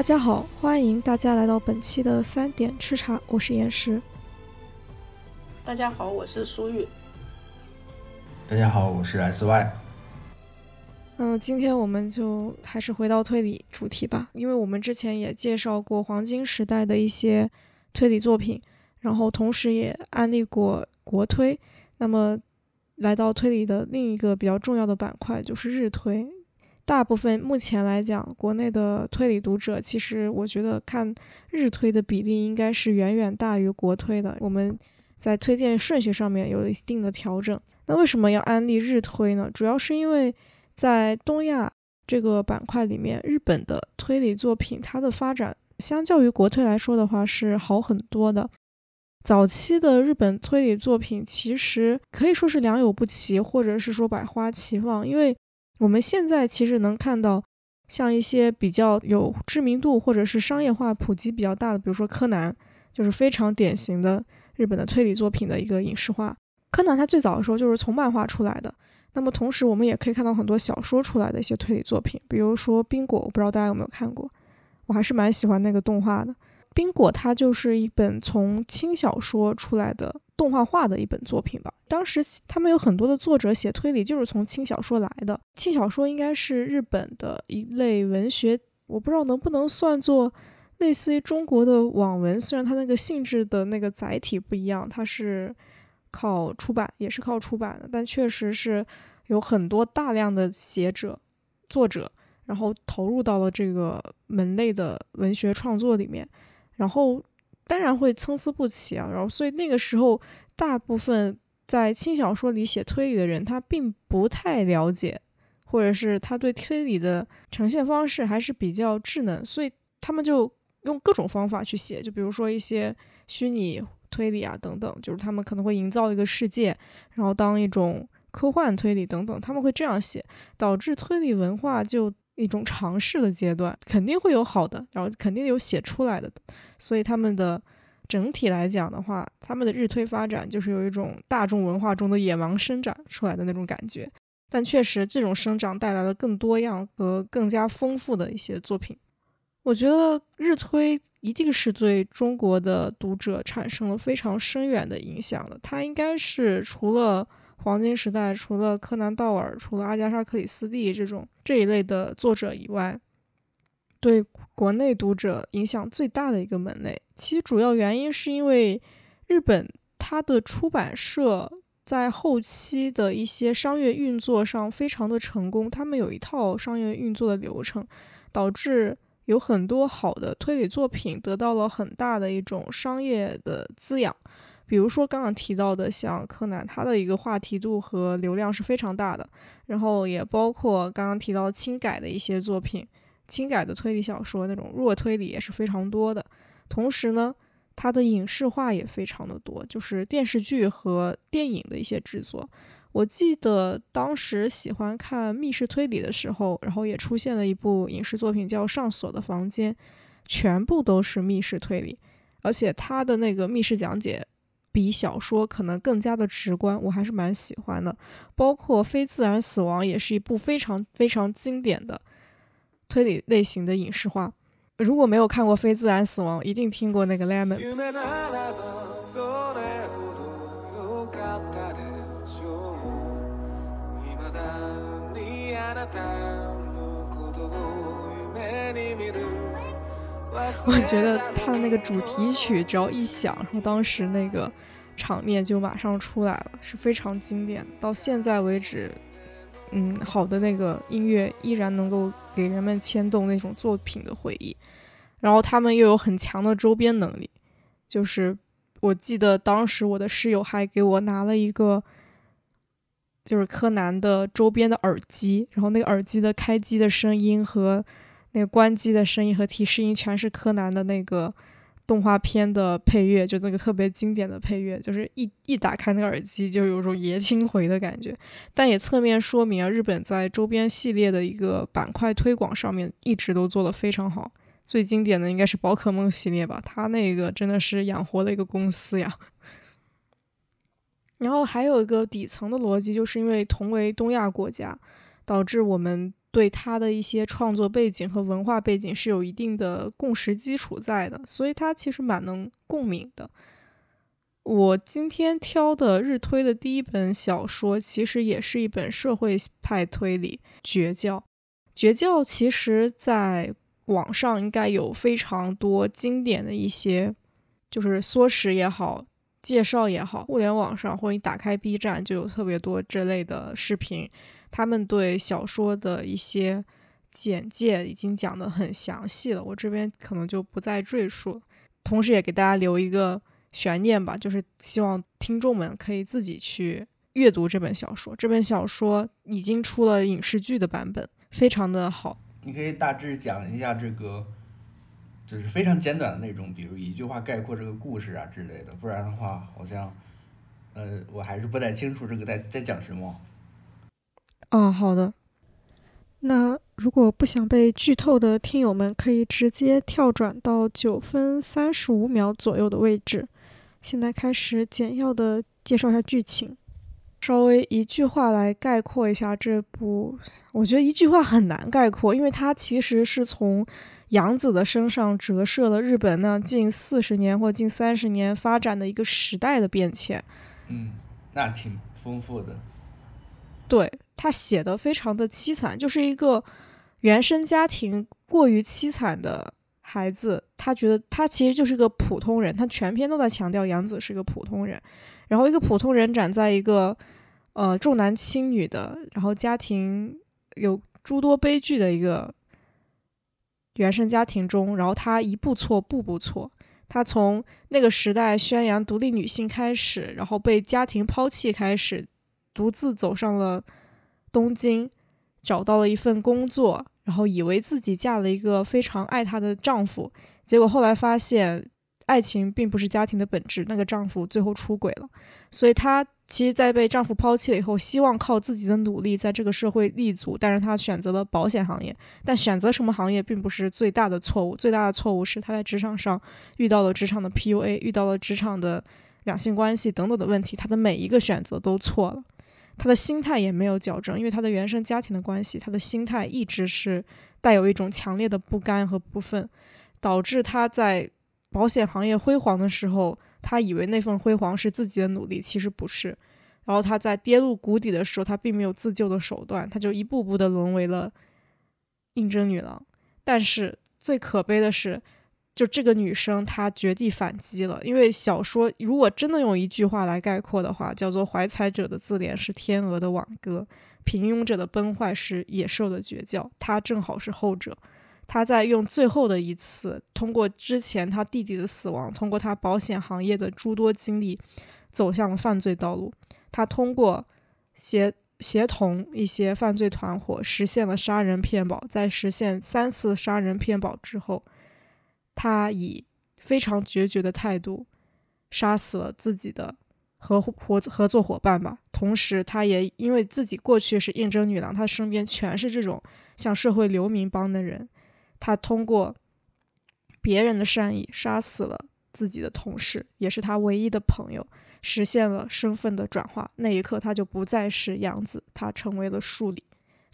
大家好，欢迎大家来到本期的三点吃茶，我是岩石。大家好，我是苏玉。大家好，我是 SY。那么今天我们就还是回到推理主题吧，因为我们之前也介绍过黄金时代的一些推理作品，然后同时也安利过国推。那么来到推理的另一个比较重要的板块就是日推。大部分目前来讲，国内的推理读者其实我觉得看日推的比例应该是远远大于国推的。我们在推荐顺序上面有一定的调整。那为什么要安利日推呢？主要是因为在东亚这个板块里面，日本的推理作品它的发展相较于国推来说的话是好很多的。早期的日本推理作品其实可以说是良莠不齐，或者是说百花齐放。因为我们现在其实能看到，像一些比较有知名度或者是商业化普及比较大的，比如说柯南，就是非常典型的。日本的推理作品的一个影视化，柯南它最早的时候就是从漫画出来的。那么同时我们也可以看到很多小说出来的一些推理作品，比如说《冰果》，我不知道大家有没有看过，我还是蛮喜欢那个动画的。《冰果》它就是一本从轻小说出来的动画化的一本作品吧。当时他们有很多的作者写推理就是从轻小说来的。轻小说应该是日本的一类文学，我不知道能不能算作。类似于中国的网文，虽然它那个性质的那个载体不一样，它是靠出版，也是靠出版的，但确实是有很多大量的写者、作者，然后投入到了这个门类的文学创作里面，然后当然会参差不齐啊。然后所以那个时候，大部分在轻小说里写推理的人，他并不太了解，或者是他对推理的呈现方式还是比较稚嫩，所以他们就。用各种方法去写，就比如说一些虚拟推理啊等等，就是他们可能会营造一个世界，然后当一种科幻推理等等，他们会这样写，导致推理文化就一种尝试的阶段，肯定会有好的，然后肯定有写出来的，所以他们的整体来讲的话，他们的日推发展就是有一种大众文化中的野蛮生长出来的那种感觉，但确实这种生长带来了更多样和更加丰富的一些作品。我觉得日推一定是对中国的读者产生了非常深远的影响的。它应该是除了黄金时代、除了柯南道尔、除了阿加莎克里斯蒂这种这一类的作者以外，对国内读者影响最大的一个门类。其主要原因是因为日本它的出版社在后期的一些商业运作上非常的成功，他们有一套商业运作的流程，导致。有很多好的推理作品得到了很大的一种商业的滋养，比如说刚刚提到的像柯南，它的一个话题度和流量是非常大的。然后也包括刚刚提到轻改的一些作品，轻改的推理小说那种弱推理也是非常多的。同时呢，它的影视化也非常的多，就是电视剧和电影的一些制作。我记得当时喜欢看密室推理的时候，然后也出现了一部影视作品叫《上锁的房间》，全部都是密室推理，而且它的那个密室讲解比小说可能更加的直观，我还是蛮喜欢的。包括《非自然死亡》也是一部非常非常经典的推理类型的影视化。如果没有看过《非自然死亡》，一定听过那个 Lemon。我觉得他的那个主题曲只要一响，然后当时那个场面就马上出来了，是非常经典。到现在为止，嗯，好的那个音乐依然能够给人们牵动那种作品的回忆。然后他们又有很强的周边能力，就是我记得当时我的室友还给我拿了一个。就是柯南的周边的耳机，然后那个耳机的开机的声音和那个关机的声音和提示音，全是柯南的那个动画片的配乐，就那个特别经典的配乐，就是一一打开那个耳机，就有种爷青回的感觉。但也侧面说明啊，日本在周边系列的一个板块推广上面一直都做得非常好。最经典的应该是宝可梦系列吧，它那个真的是养活了一个公司呀。然后还有一个底层的逻辑，就是因为同为东亚国家，导致我们对他的一些创作背景和文化背景是有一定的共识基础在的，所以他其实蛮能共鸣的。我今天挑的日推的第一本小说，其实也是一本社会派推理《绝教》。《绝教》其实在网上应该有非常多经典的一些，就是缩时也好，介绍也好，互联网上或者你打开 B 站就有特别多这类的视频。他们对小说的一些简介已经讲得很详细了，我这边可能就不再赘述。同时，也给大家留一个悬念吧，就是希望听众们可以自己去阅读这本小说。这本小说已经出了影视剧的版本，非常的好。你可以大致讲一下这个，就是非常简短的那种，比如一句话概括这个故事啊之类的。不然的话，好像，呃，我还是不太清楚这个在在讲什么。哦，好的。那如果不想被剧透的听友们，可以直接跳转到九分三十五秒左右的位置。现在开始简要的介绍一下剧情，稍微一句话来概括一下这部。我觉得一句话很难概括，因为它其实是从杨子的身上折射了日本那近四十年或近三十年发展的一个时代的变迁。嗯，那挺丰富的。对。他写的非常的凄惨，就是一个原生家庭过于凄惨的孩子。他觉得他其实就是个普通人，他全篇都在强调杨子是个普通人。然后一个普通人长在一个呃重男轻女的，然后家庭有诸多悲剧的一个原生家庭中，然后他一步错步步错。他从那个时代宣扬独立女性开始，然后被家庭抛弃开始，独自走上了。东京找到了一份工作，然后以为自己嫁了一个非常爱她的丈夫，结果后来发现爱情并不是家庭的本质，那个丈夫最后出轨了。所以她其实，在被丈夫抛弃了以后，希望靠自己的努力在这个社会立足，但是她选择了保险行业。但选择什么行业并不是最大的错误，最大的错误是她在职场上遇到了职场的 PUA，遇到了职场的两性关系等等的问题，她的每一个选择都错了。他的心态也没有矫正，因为他的原生家庭的关系，他的心态一直是带有一种强烈的不甘和不忿，导致他在保险行业辉煌的时候，他以为那份辉煌是自己的努力，其实不是。然后他在跌入谷底的时候，他并没有自救的手段，他就一步步的沦为了应征女郎。但是最可悲的是。就这个女生，她绝地反击了。因为小说如果真的用一句话来概括的话，叫做“怀才者的自怜是天鹅的挽歌，平庸者的崩坏是野兽的绝叫”。她正好是后者。她在用最后的一次，通过之前她弟弟的死亡，通过她保险行业的诸多经历，走向了犯罪道路。她通过协协同一些犯罪团伙，实现了杀人骗保。在实现三次杀人骗保之后。他以非常决绝的态度杀死了自己的合伙合作伙伴吧。同时，他也因为自己过去是应征女郎，他身边全是这种像社会流民帮的人。他通过别人的善意杀死了自己的同事，也是他唯一的朋友，实现了身份的转化。那一刻，他就不再是杨子，他成为了树里，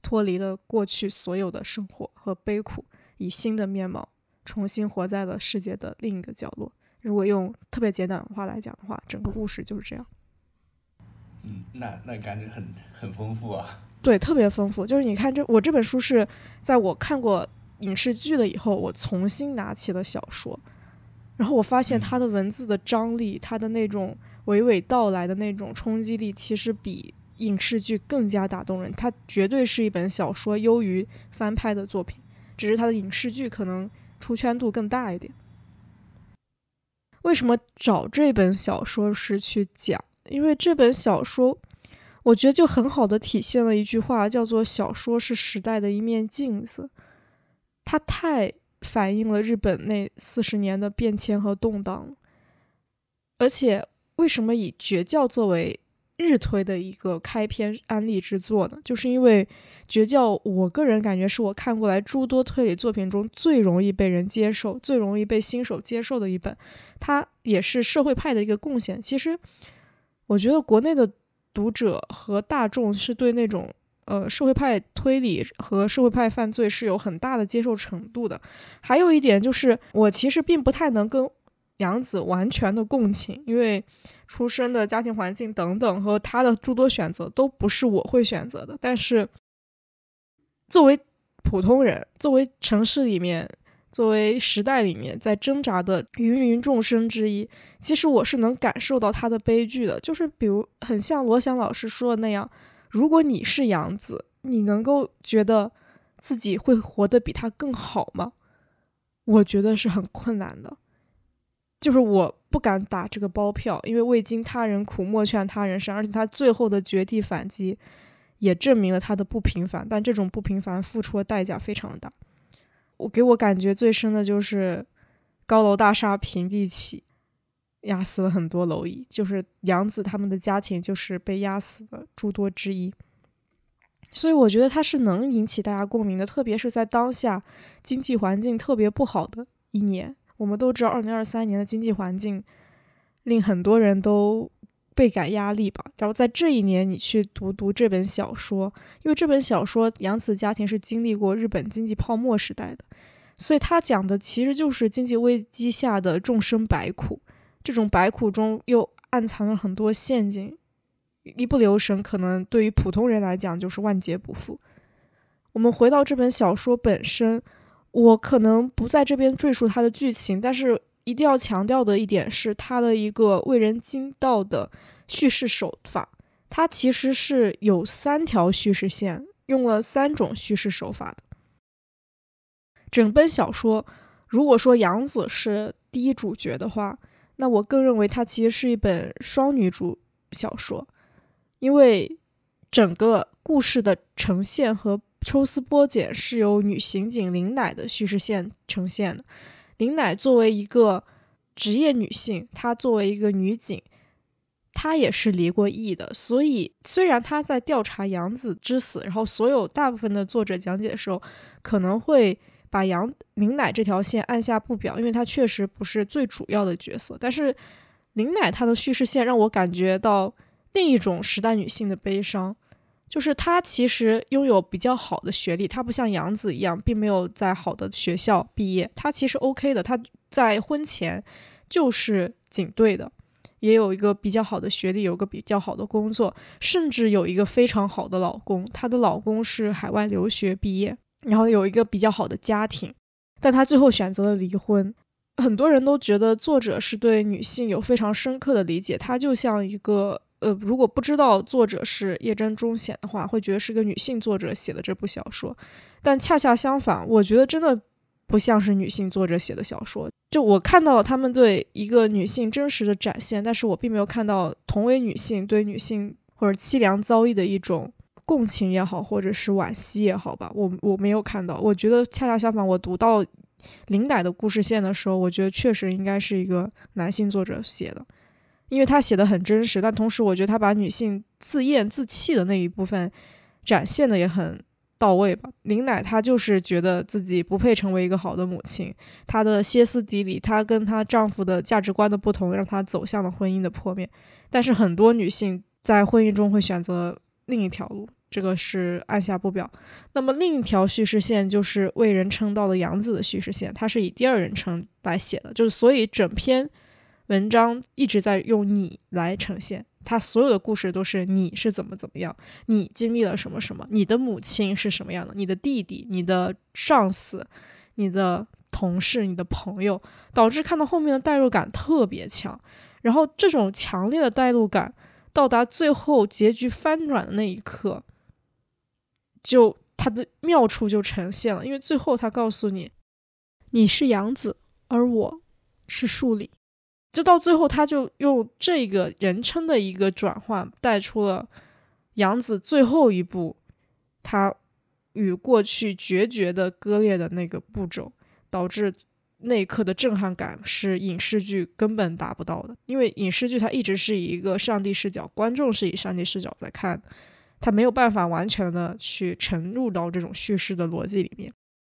脱离了过去所有的生活和悲苦，以新的面貌。重新活在了世界的另一个角落。如果用特别简短的话来讲的话，整个故事就是这样。嗯，那那感觉很很丰富啊。对，特别丰富。就是你看这，我这本书是在我看过影视剧了以后，我重新拿起了小说，然后我发现它的文字的张力，它的那种娓娓道来的那种冲击力，其实比影视剧更加打动人。它绝对是一本小说优于翻拍的作品，只是它的影视剧可能。出圈度更大一点。为什么找这本小说是去讲？因为这本小说，我觉得就很好的体现了一句话，叫做“小说是时代的一面镜子”。它太反映了日本那四十年的变迁和动荡。而且，为什么以《绝教》作为日推的一个开篇安利之作呢？就是因为。绝教，我个人感觉是我看过来诸多推理作品中最容易被人接受、最容易被新手接受的一本。它也是社会派的一个贡献。其实，我觉得国内的读者和大众是对那种呃社会派推理和社会派犯罪是有很大的接受程度的。还有一点就是，我其实并不太能跟杨子完全的共情，因为出生的家庭环境等等和他的诸多选择都不是我会选择的。但是作为普通人，作为城市里面。作为时代里面在挣扎的芸芸众生之一，其实我是能感受到他的悲剧的。就是比如，很像罗翔老师说的那样，如果你是杨子，你能够觉得自己会活得比他更好吗？我觉得是很困难的。就是我不敢打这个包票，因为未经他人苦，莫劝他人善。而且他最后的绝地反击，也证明了他的不平凡。但这种不平凡付出的代价非常大。我给我感觉最深的就是高楼大厦平地起，压死了很多蝼蚁，就是杨子他们的家庭就是被压死的诸多之一。所以我觉得他是能引起大家共鸣的，特别是在当下经济环境特别不好的一年。我们都知道，二零二三年的经济环境令很多人都。倍感压力吧。然后在这一年，你去读读这本小说，因为这本小说杨子家庭是经历过日本经济泡沫时代的，所以他讲的其实就是经济危机下的众生百苦。这种百苦中又暗藏了很多陷阱，一不留神，可能对于普通人来讲就是万劫不复。我们回到这本小说本身，我可能不在这边赘述它的剧情，但是。一定要强调的一点是，它的一个为人惊道的叙事手法。它其实是有三条叙事线，用了三种叙事手法的。整本小说，如果说杨子是第一主角的话，那我更认为它其实是一本双女主小说，因为整个故事的呈现和抽丝剥茧是由女刑警林乃的叙事线呈现的。林乃作为一个职业女性，她作为一个女警，她也是离过异的。所以，虽然她在调查杨子之死，然后所有大部分的作者讲解的时候，可能会把杨林乃这条线按下不表，因为她确实不是最主要的角色。但是，林乃她的叙事线让我感觉到另一种时代女性的悲伤。就是他其实拥有比较好的学历，他不像杨子一样，并没有在好的学校毕业。他其实 OK 的，他在婚前就是警队的，也有一个比较好的学历，有个比较好的工作，甚至有一个非常好的老公。她的老公是海外留学毕业，然后有一个比较好的家庭，但她最后选择了离婚。很多人都觉得作者是对女性有非常深刻的理解，她就像一个。呃，如果不知道作者是叶真中显的话，会觉得是个女性作者写的这部小说。但恰恰相反，我觉得真的不像是女性作者写的小说。就我看到了他们对一个女性真实的展现，但是我并没有看到同为女性对女性或者凄凉遭遇的一种共情也好，或者是惋惜也好吧。我我没有看到。我觉得恰恰相反，我读到林乃的故事线的时候，我觉得确实应该是一个男性作者写的。因为他写的很真实，但同时我觉得他把女性自厌自弃的那一部分展现的也很到位吧。林乃她就是觉得自己不配成为一个好的母亲，她的歇斯底里，她跟她丈夫的价值观的不同，让她走向了婚姻的破灭。但是很多女性在婚姻中会选择另一条路，这个是按下不表。那么另一条叙事线就是为人称道的杨子的叙事线，它是以第二人称来写的，就是所以整篇。文章一直在用你来呈现，他所有的故事都是你是怎么怎么样，你经历了什么什么，你的母亲是什么样的，你的弟弟、你的上司、你的同事、你的朋友，导致看到后面的代入感特别强。然后这种强烈的代入感到达最后结局翻转的那一刻，就它的妙处就呈现了，因为最后他告诉你，你是杨子，而我是树里。就到最后，他就用这个人称的一个转换，带出了杨子最后一步，他与过去决绝的割裂的那个步骤，导致那一刻的震撼感是影视剧根本达不到的。因为影视剧它一直是以一个上帝视角，观众是以上帝视角在看，他没有办法完全的去沉入到这种叙事的逻辑里面，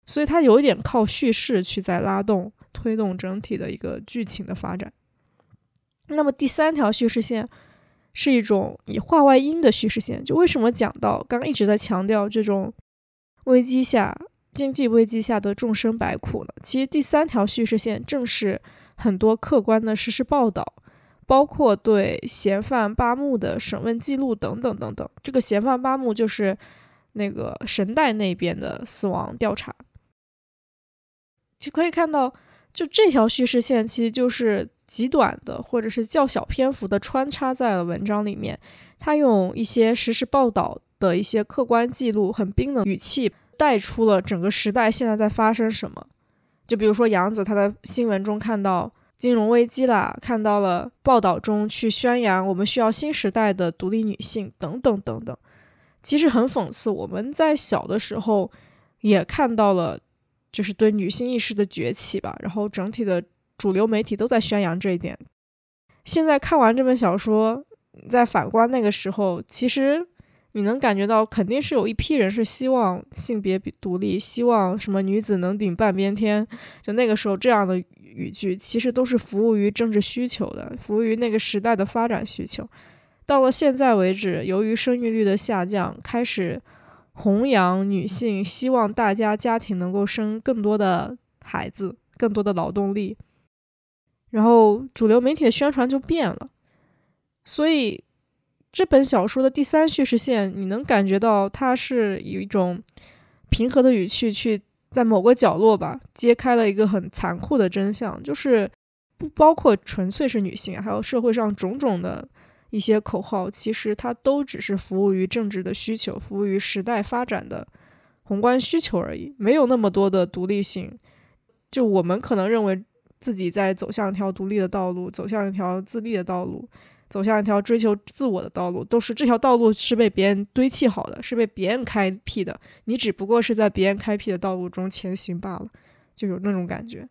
所以它有一点靠叙事去在拉动、推动整体的一个剧情的发展。那么第三条叙事线是一种以话外音的叙事线。就为什么讲到刚刚一直在强调这种危机下、经济危机下的众生百苦呢？其实第三条叙事线正是很多客观的实时报道，包括对嫌犯八木的审问记录等等等等。这个嫌犯八木就是那个神代那边的死亡调查，就可以看到。就这条叙事线，其实就是极短的，或者是较小篇幅的穿插在了文章里面。他用一些实时报道的一些客观记录，很冰冷语气，带出了整个时代现在在发生什么。就比如说杨子，他在新闻中看到金融危机啦，看到了报道中去宣扬我们需要新时代的独立女性等等等等。其实很讽刺，我们在小的时候也看到了。就是对女性意识的崛起吧，然后整体的主流媒体都在宣扬这一点。现在看完这本小说，再反观那个时候，其实你能感觉到，肯定是有一批人是希望性别独立，希望什么女子能顶半边天。就那个时候这样的语句，其实都是服务于政治需求的，服务于那个时代的发展需求。到了现在为止，由于生育率的下降，开始。弘扬女性，希望大家家庭能够生更多的孩子，更多的劳动力，然后主流媒体的宣传就变了。所以这本小说的第三叙事线，你能感觉到它是以一种平和的语气去在某个角落吧，揭开了一个很残酷的真相，就是不包括纯粹是女性，还有社会上种种的。一些口号其实它都只是服务于政治的需求，服务于时代发展的宏观需求而已，没有那么多的独立性。就我们可能认为自己在走向一条独立的道路，走向一条自立的道路，走向一条追求自我的道路，都是这条道路是被别人堆砌好的，是被别人开辟的，你只不过是在别人开辟的道路中前行罢了，就有那种感觉。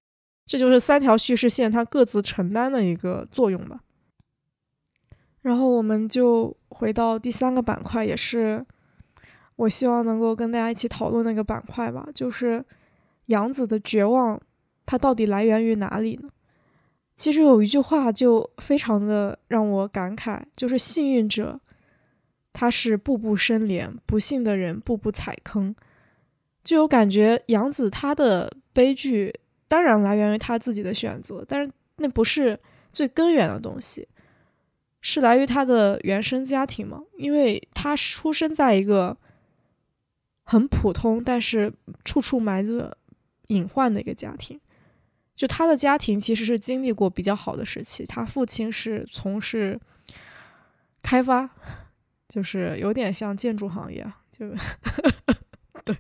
这就是三条叙事线它各自承担的一个作用吧。然后我们就回到第三个板块，也是我希望能够跟大家一起讨论那个板块吧，就是杨子的绝望，它到底来源于哪里呢？其实有一句话就非常的让我感慨，就是幸运者他是步步生莲，不幸的人步步踩坑，就有感觉杨子他的悲剧当然来源于他自己的选择，但是那不是最根源的东西。是来于他的原生家庭嘛？因为他出生在一个很普通，但是处处埋着隐患的一个家庭。就他的家庭其实是经历过比较好的时期，他父亲是从事开发，就是有点像建筑行业，就 对，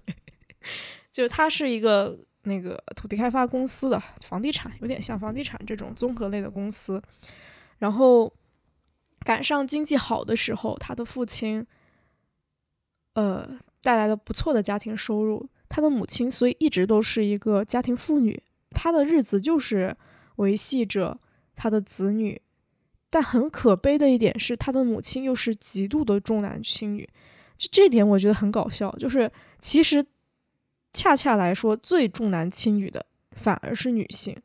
就是他是一个那个土地开发公司的房地产，有点像房地产这种综合类的公司，然后。赶上经济好的时候，他的父亲，呃，带来了不错的家庭收入。他的母亲，所以一直都是一个家庭妇女，他的日子就是维系着他的子女。但很可悲的一点是，他的母亲又是极度的重男轻女。就这点，我觉得很搞笑。就是其实，恰恰来说，最重男轻女的反而是女性。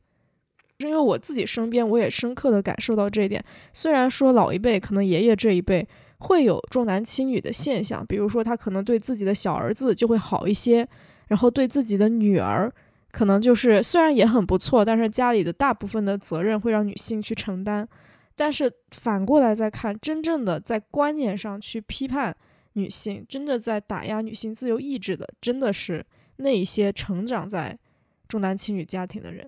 是因为我自己身边，我也深刻的感受到这一点。虽然说老一辈，可能爷爷这一辈会有重男轻女的现象，比如说他可能对自己的小儿子就会好一些，然后对自己的女儿，可能就是虽然也很不错，但是家里的大部分的责任会让女性去承担。但是反过来再看，真正的在观念上去批判女性，真的在打压女性自由意志的，真的是那一些成长在重男轻女家庭的人。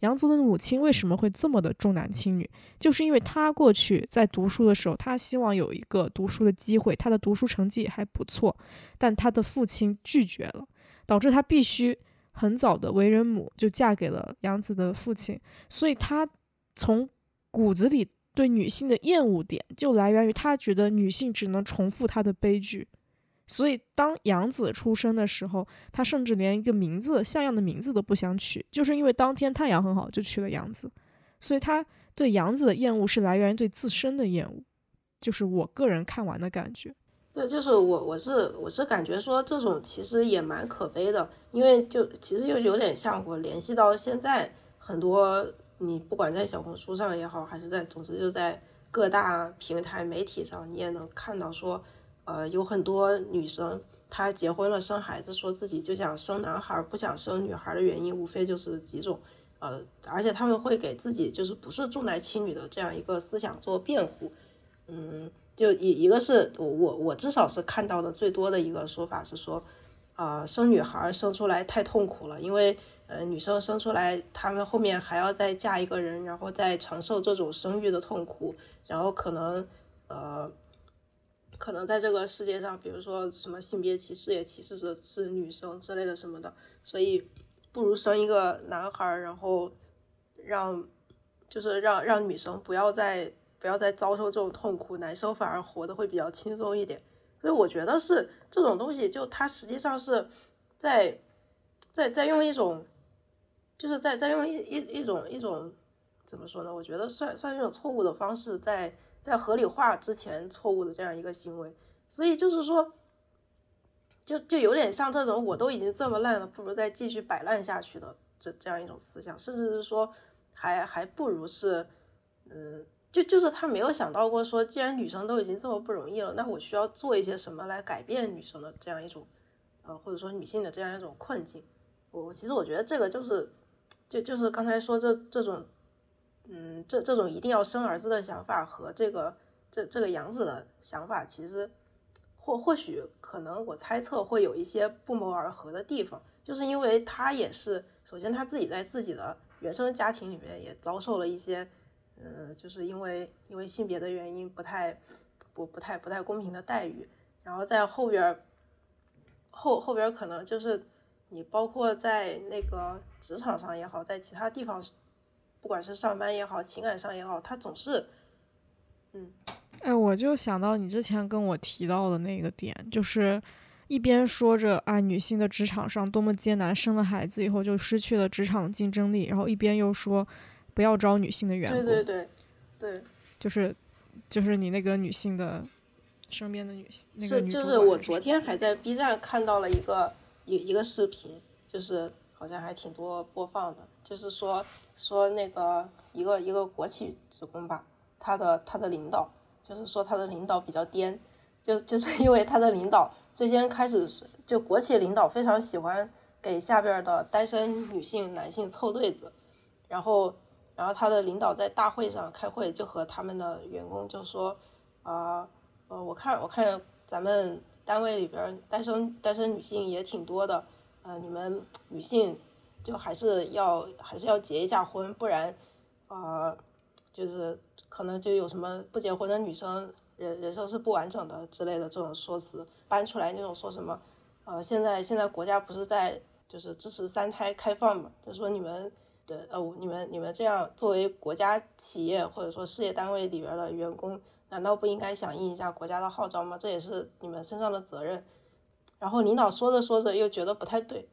杨子的母亲为什么会这么的重男轻女？就是因为他过去在读书的时候，他希望有一个读书的机会，他的读书成绩还不错，但他的父亲拒绝了，导致他必须很早的为人母，就嫁给了杨子的父亲。所以，他从骨子里对女性的厌恶点，就来源于他觉得女性只能重复他的悲剧。所以，当杨子出生的时候，他甚至连一个名字像样的名字都不想取，就是因为当天太阳很好，就取了杨子。所以，他对杨子的厌恶是来源于对自身的厌恶，就是我个人看完的感觉。对，就是我，我是我是感觉说这种其实也蛮可悲的，因为就其实又有点像我联系到现在很多，你不管在小红书上也好，还是在总之就在各大平台媒体上，你也能看到说，呃，有很多女生她结婚了生孩子，说自己就想生男孩不想生女孩的原因，无非就是几种，呃，而且他们会给自己就是不是重男轻女的这样一个思想做辩护，嗯，就一一个是我我我至少是看到的最多的一个说法是说，啊，生女孩生出来太痛苦了，因为。呃，女生生出来，她们后面还要再嫁一个人，然后再承受这种生育的痛苦，然后可能，呃，可能在这个世界上，比如说什么性别歧视也歧视着是女生之类的什么的，所以不如生一个男孩，然后让，就是让让女生不要再不要再遭受这种痛苦，男生反而活得会比较轻松一点。所以我觉得是这种东西，就它实际上是在在在用一种。就是在在用一一一种一种怎么说呢？我觉得算算一种错误的方式，在在合理化之前错误的这样一个行为，所以就是说，就就有点像这种我都已经这么烂了，不如再继续摆烂下去的这这样一种思想，甚至是说还还不如是，嗯，就就是他没有想到过说，既然女生都已经这么不容易了，那我需要做一些什么来改变女生的这样一种，呃，或者说女性的这样一种困境。我其实我觉得这个就是。就就是刚才说这这种，嗯，这这种一定要生儿子的想法和这个这这个养子的想法，其实或或许可能我猜测会有一些不谋而合的地方，就是因为他也是首先他自己在自己的原生家庭里面也遭受了一些，嗯，就是因为因为性别的原因不太不不太不太公平的待遇，然后在后边后后边可能就是。你包括在那个职场上也好，在其他地方，不管是上班也好，情感上也好，他总是，嗯，哎，我就想到你之前跟我提到的那个点，就是一边说着啊，女性的职场上多么艰难，生了孩子以后就失去了职场竞争力，然后一边又说不要招女性的员工，对对对，对，就是就是你那个女性的身边的女性，是就是我昨天还在 B 站看到了一个。一一个视频，就是好像还挺多播放的，就是说说那个一个一个国企职工吧，他的他的领导，就是说他的领导比较颠，就就是 因为他的领导最先开始是就国企领导非常喜欢给下边的单身女性男性凑对子，然后然后他的领导在大会上开会就和他们的员工就说啊呃我看我看咱们。单位里边单身单身女性也挺多的，呃，你们女性就还是要还是要结一下婚，不然，呃，就是可能就有什么不结婚的女生人人生是不完整的之类的这种说辞搬出来，那种说什么，呃，现在现在国家不是在就是支持三胎开放嘛，就说你们的呃你们你们这样作为国家企业或者说事业单位里边的员工。难道不应该响应一下国家的号召吗？这也是你们身上的责任。然后领导说着说着又觉得不太对，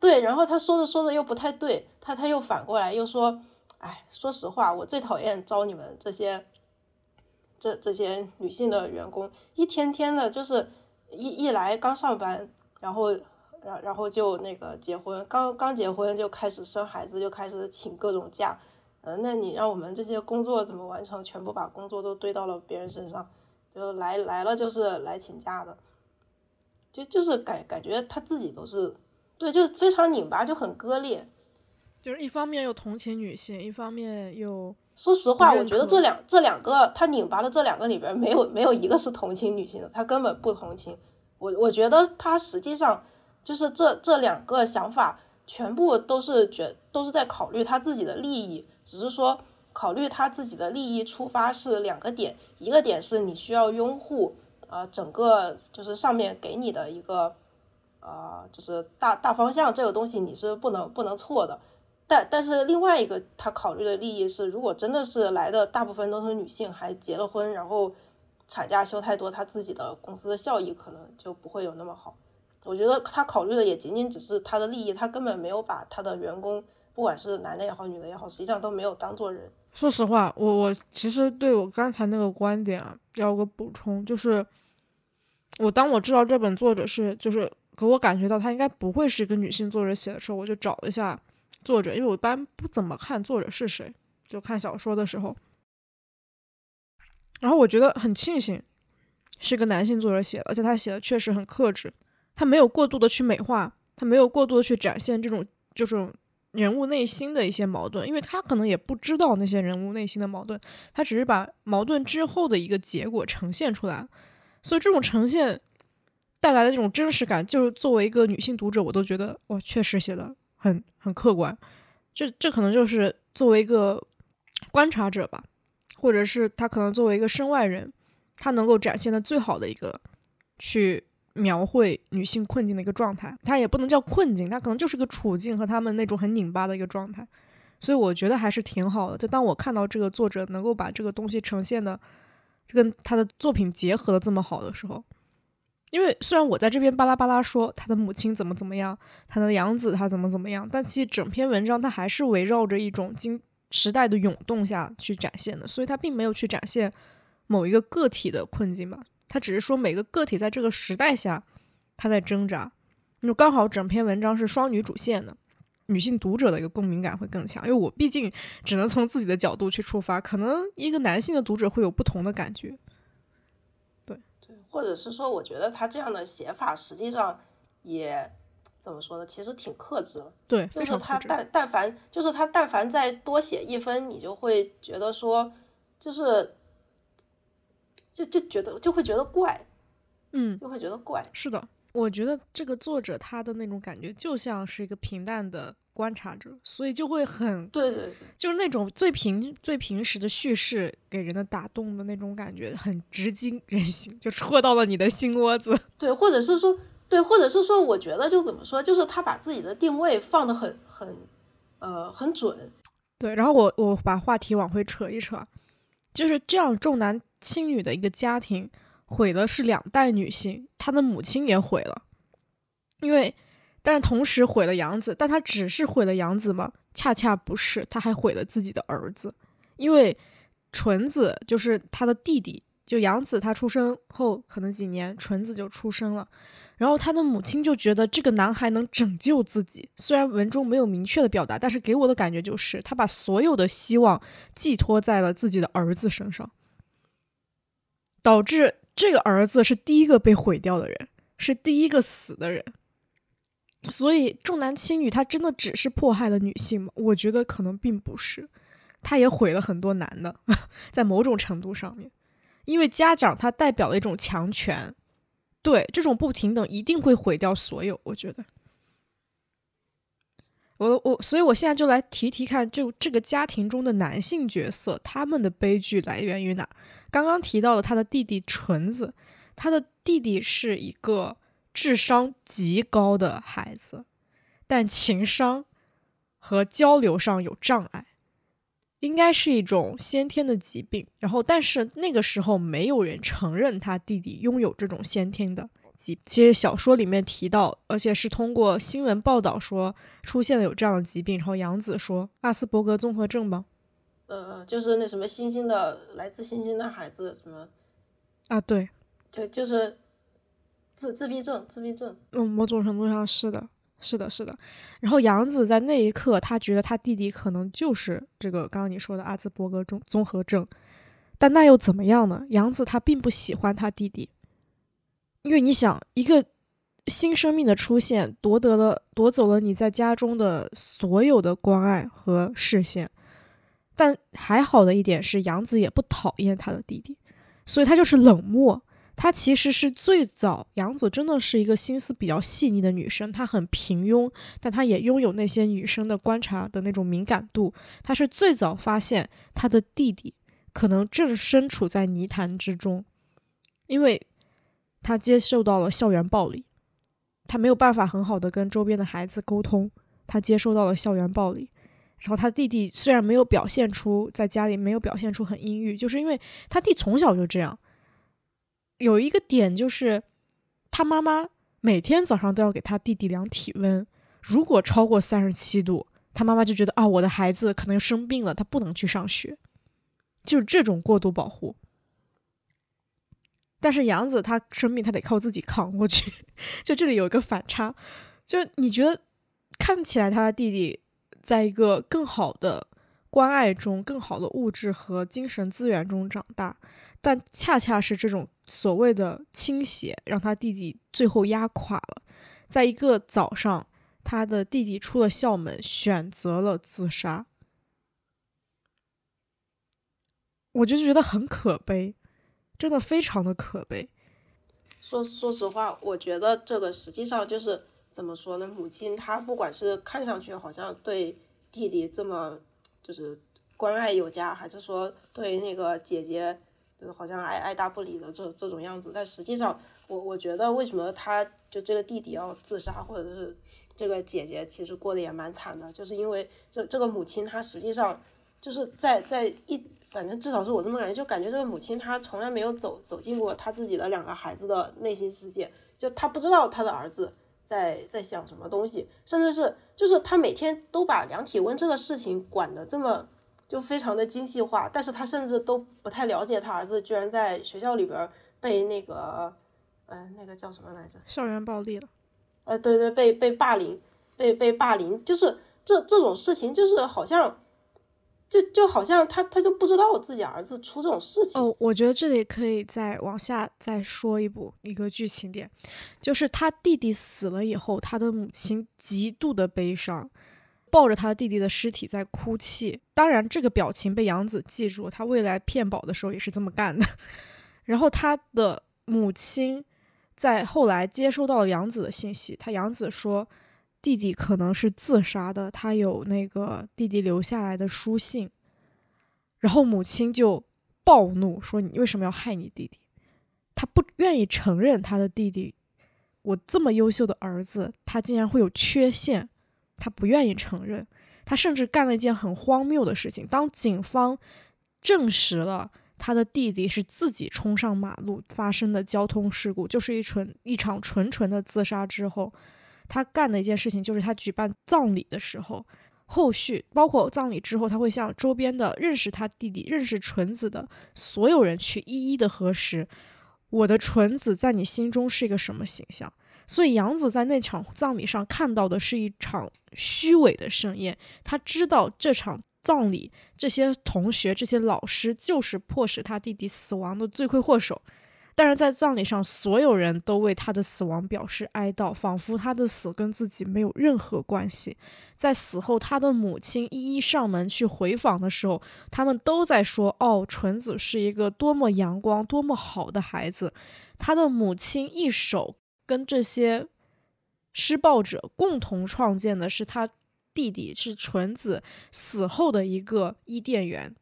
对，然后他说着说着又不太对，他他又反过来又说：“哎，说实话，我最讨厌招你们这些这这些女性的员工，一天天的就是一一来刚上班，然后然然后就那个结婚，刚刚结婚就开始生孩子，就开始请各种假。”嗯，那你让我们这些工作怎么完成？全部把工作都堆到了别人身上，就来来了就是来请假的，就就是感感觉他自己都是，对，就非常拧巴，就很割裂，就是一方面又同情女性，一方面又说实话，我觉得这两这两个他拧巴的这两个里边没有没有一个是同情女性的，他根本不同情我，我觉得他实际上就是这这两个想法全部都是觉都是在考虑他自己的利益。只是说，考虑他自己的利益出发是两个点，一个点是你需要拥护，呃，整个就是上面给你的一个，呃，就是大大方向这个东西你是不能不能错的。但但是另外一个他考虑的利益是，如果真的是来的大部分都是女性，还结了婚，然后产假休太多，他自己的公司的效益可能就不会有那么好。我觉得他考虑的也仅仅只是他的利益，他根本没有把他的员工。不管是男的也好，女的也好，实际上都没有当做人。说实话，我我其实对我刚才那个观点啊，要个补充，就是我当我知道这本作者是，就是给我感觉到他应该不会是一个女性作者写的时候，我就找了一下作者，因为我一般不怎么看作者是谁，就看小说的时候。然后我觉得很庆幸，是个男性作者写的，而且他写的确实很克制，他没有过度的去美化，他没有过度的去展现这种就是人物内心的一些矛盾，因为他可能也不知道那些人物内心的矛盾，他只是把矛盾之后的一个结果呈现出来，所以这种呈现带来的那种真实感，就是作为一个女性读者，我都觉得哇，确实写的很很客观，这这可能就是作为一个观察者吧。或者是他可能作为一个身外人，他能够展现的最好的一个去描绘女性困境的一个状态，它也不能叫困境，它可能就是个处境和他们那种很拧巴的一个状态，所以我觉得还是挺好的。就当我看到这个作者能够把这个东西呈现的，就跟他的作品结合的这么好的时候，因为虽然我在这边巴拉巴拉说他的母亲怎么怎么样，他的养子他怎么怎么样，但其实整篇文章它还是围绕着一种经。时代的涌动下去展现的，所以它并没有去展现某一个个体的困境吧，它只是说每个个体在这个时代下他在挣扎。就刚好整篇文章是双女主线的，女性读者的一个共鸣感会更强，因为我毕竟只能从自己的角度去出发，可能一个男性的读者会有不同的感觉。对对，或者是说，我觉得他这样的写法实际上也。怎么说呢？其实挺克制了，对，就是他但但凡就是他但凡再多写一分，你就会觉得说，就是就就觉得就会觉得怪，嗯，就会觉得怪。是的，我觉得这个作者他的那种感觉就像是一个平淡的观察者，所以就会很对对，就是那种最平最平时的叙事给人的打动的那种感觉，很直击人心，就戳到了你的心窝子。对，或者是说。对，或者是说，我觉得就怎么说，就是他把自己的定位放的很很，呃，很准。对，然后我我把话题往回扯一扯，就是这样重男轻女的一个家庭，毁的是两代女性，她的母亲也毁了，因为，但是同时毁了杨子，但她只是毁了杨子吗？恰恰不是，她还毁了自己的儿子，因为纯子就是他的弟弟，就杨子他出生后可能几年，纯子就出生了。然后他的母亲就觉得这个男孩能拯救自己，虽然文中没有明确的表达，但是给我的感觉就是他把所有的希望寄托在了自己的儿子身上，导致这个儿子是第一个被毁掉的人，是第一个死的人。所以重男轻女，他真的只是迫害了女性吗？我觉得可能并不是，他也毁了很多男的，在某种程度上面，因为家长他代表了一种强权。对这种不平等，一定会毁掉所有。我觉得，我我，所以我现在就来提提看，就这个家庭中的男性角色，他们的悲剧来源于哪？刚刚提到了他的弟弟纯子，他的弟弟是一个智商极高的孩子，但情商和交流上有障碍。应该是一种先天的疾病，然后但是那个时候没有人承认他弟弟拥有这种先天的疾。其实小说里面提到，而且是通过新闻报道说出现了有这样的疾病。然后杨子说阿斯伯格综合症吗？呃，就是那什么星星的来自星星的孩子什么啊？对，就就是自自闭症，自闭症。嗯，某种程度上是的。是的，是的。然后杨子在那一刻，他觉得他弟弟可能就是这个刚刚你说的阿兹伯格综综合症，但那又怎么样呢？杨子他并不喜欢他弟弟，因为你想，一个新生命的出现夺得了夺走了你在家中的所有的关爱和视线，但还好的一点是，杨子也不讨厌他的弟弟，所以他就是冷漠。她其实是最早，杨子真的是一个心思比较细腻的女生。她很平庸，但她也拥有那些女生的观察的那种敏感度。她是最早发现她的弟弟可能正身处在泥潭之中，因为他接受到了校园暴力，他没有办法很好的跟周边的孩子沟通，他接受到了校园暴力。然后他弟弟虽然没有表现出在家里没有表现出很阴郁，就是因为他弟从小就这样。有一个点就是，他妈妈每天早上都要给他弟弟量体温，如果超过三十七度，他妈妈就觉得啊，我的孩子可能生病了，他不能去上学，就是这种过度保护。但是杨子他生病，他得靠自己扛过去，就这里有一个反差，就你觉得看起来他的弟弟在一个更好的关爱中、更好的物质和精神资源中长大，但恰恰是这种所谓的倾斜，让他弟弟最后压垮了。在一个早上，他的弟弟出了校门，选择了自杀。我就觉得很可悲，真的非常的可悲。说说实话，我觉得这个实际上就是怎么说呢？母亲她不管是看上去好像对弟弟这么就是关爱有加，还是说对那个姐姐就好像爱爱答不理的这这种样子，但实际上，我我觉得为什么他就这个弟弟要自杀，或者是这个姐姐其实过得也蛮惨的，就是因为这这个母亲她实际上就是在在一。反正至少是我这么感觉，就感觉这个母亲她从来没有走走进过她自己的两个孩子的内心世界，就她不知道她的儿子在在想什么东西，甚至是就是她每天都把量体温这个事情管得这么就非常的精细化，但是她甚至都不太了解她儿子居然在学校里边被那个呃那个叫什么来着？校园暴力了？呃，对对，被被霸凌，被被霸凌，就是这这种事情，就是好像。就就好像他他就不知道自己儿子出这种事情哦，我觉得这里可以再往下再说一步一个剧情点，就是他弟弟死了以后，他的母亲极度的悲伤，抱着他弟弟的尸体在哭泣。当然，这个表情被杨子记住，他未来骗保的时候也是这么干的。然后他的母亲在后来接收到了杨子的信息，他杨子说。弟弟可能是自杀的，他有那个弟弟留下来的书信，然后母亲就暴怒说：“你为什么要害你弟弟？”他不愿意承认他的弟弟，我这么优秀的儿子，他竟然会有缺陷，他不愿意承认。他甚至干了一件很荒谬的事情：当警方证实了他的弟弟是自己冲上马路发生的交通事故，就是一纯一场纯纯的自杀之后。他干的一件事情就是，他举办葬礼的时候，后续包括葬礼之后，他会向周边的认识他弟弟、认识纯子的所有人去一一的核实，我的纯子在你心中是一个什么形象。所以杨子在那场葬礼上看到的是一场虚伪的盛宴，他知道这场葬礼这些同学、这些老师就是迫使他弟弟死亡的罪魁祸首。但是在葬礼上，所有人都为他的死亡表示哀悼，仿佛他的死跟自己没有任何关系。在死后，他的母亲一一上门去回访的时候，他们都在说：“哦，纯子是一个多么阳光、多么好的孩子。”他的母亲一手跟这些施暴者共同创建的是他弟弟是纯子死后的一个伊甸园。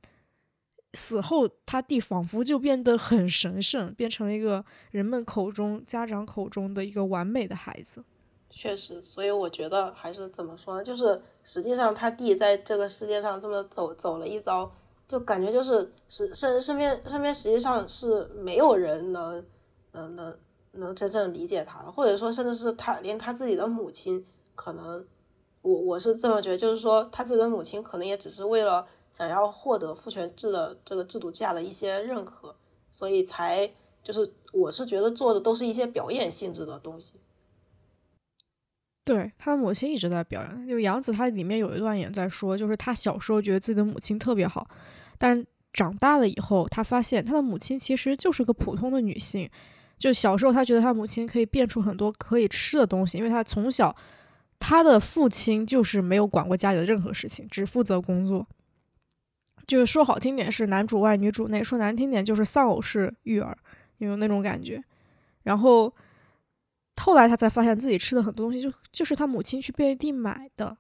死后，他弟仿佛就变得很神圣，变成了一个人们口中、家长口中的一个完美的孩子。确实，所以我觉得还是怎么说呢？就是实际上他弟在这个世界上这么走走了一遭，就感觉就是是身身边身边实际上是没有人能能能能真正理解他的，或者说甚至是他连他自己的母亲，可能我我是这么觉得，就是说他自己的母亲可能也只是为了。想要获得父权制的这个制度下的一些认可，所以才就是我是觉得做的都是一些表演性质的东西。对，他的母亲一直在表演。就杨子，他里面有一段也在说，就是他小时候觉得自己的母亲特别好，但是长大了以后，他发现他的母亲其实就是个普通的女性。就小时候，他觉得他母亲可以变出很多可以吃的东西，因为他从小他的父亲就是没有管过家里的任何事情，只负责工作。就是说好听点是男主外女主内，说难听点就是丧偶式育儿，有那种感觉。然后后来他才发现自己吃的很多东西就就是他母亲去便利店买的，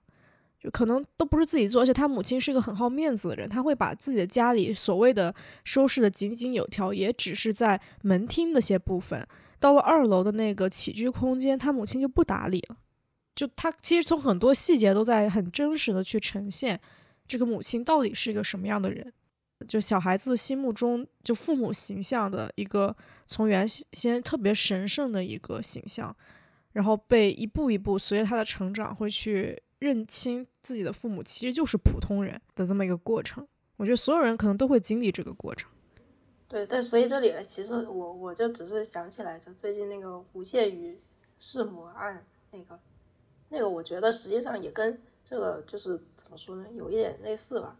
就可能都不是自己做。而且他母亲是一个很好面子的人，他会把自己的家里所谓的收拾的井井有条，也只是在门厅那些部分。到了二楼的那个起居空间，他母亲就不打理了。就他其实从很多细节都在很真实的去呈现。这个母亲到底是一个什么样的人？就小孩子心目中就父母形象的一个从原先特别神圣的一个形象，然后被一步一步随着他的成长会去认清自己的父母其实就是普通人的这么一个过程。我觉得所有人可能都会经历这个过程。对，但所以这里其实我我就只是想起来，就最近那个吴谢宇弑母案那个那个，我觉得实际上也跟。这个就是怎么说呢？有一点类似吧，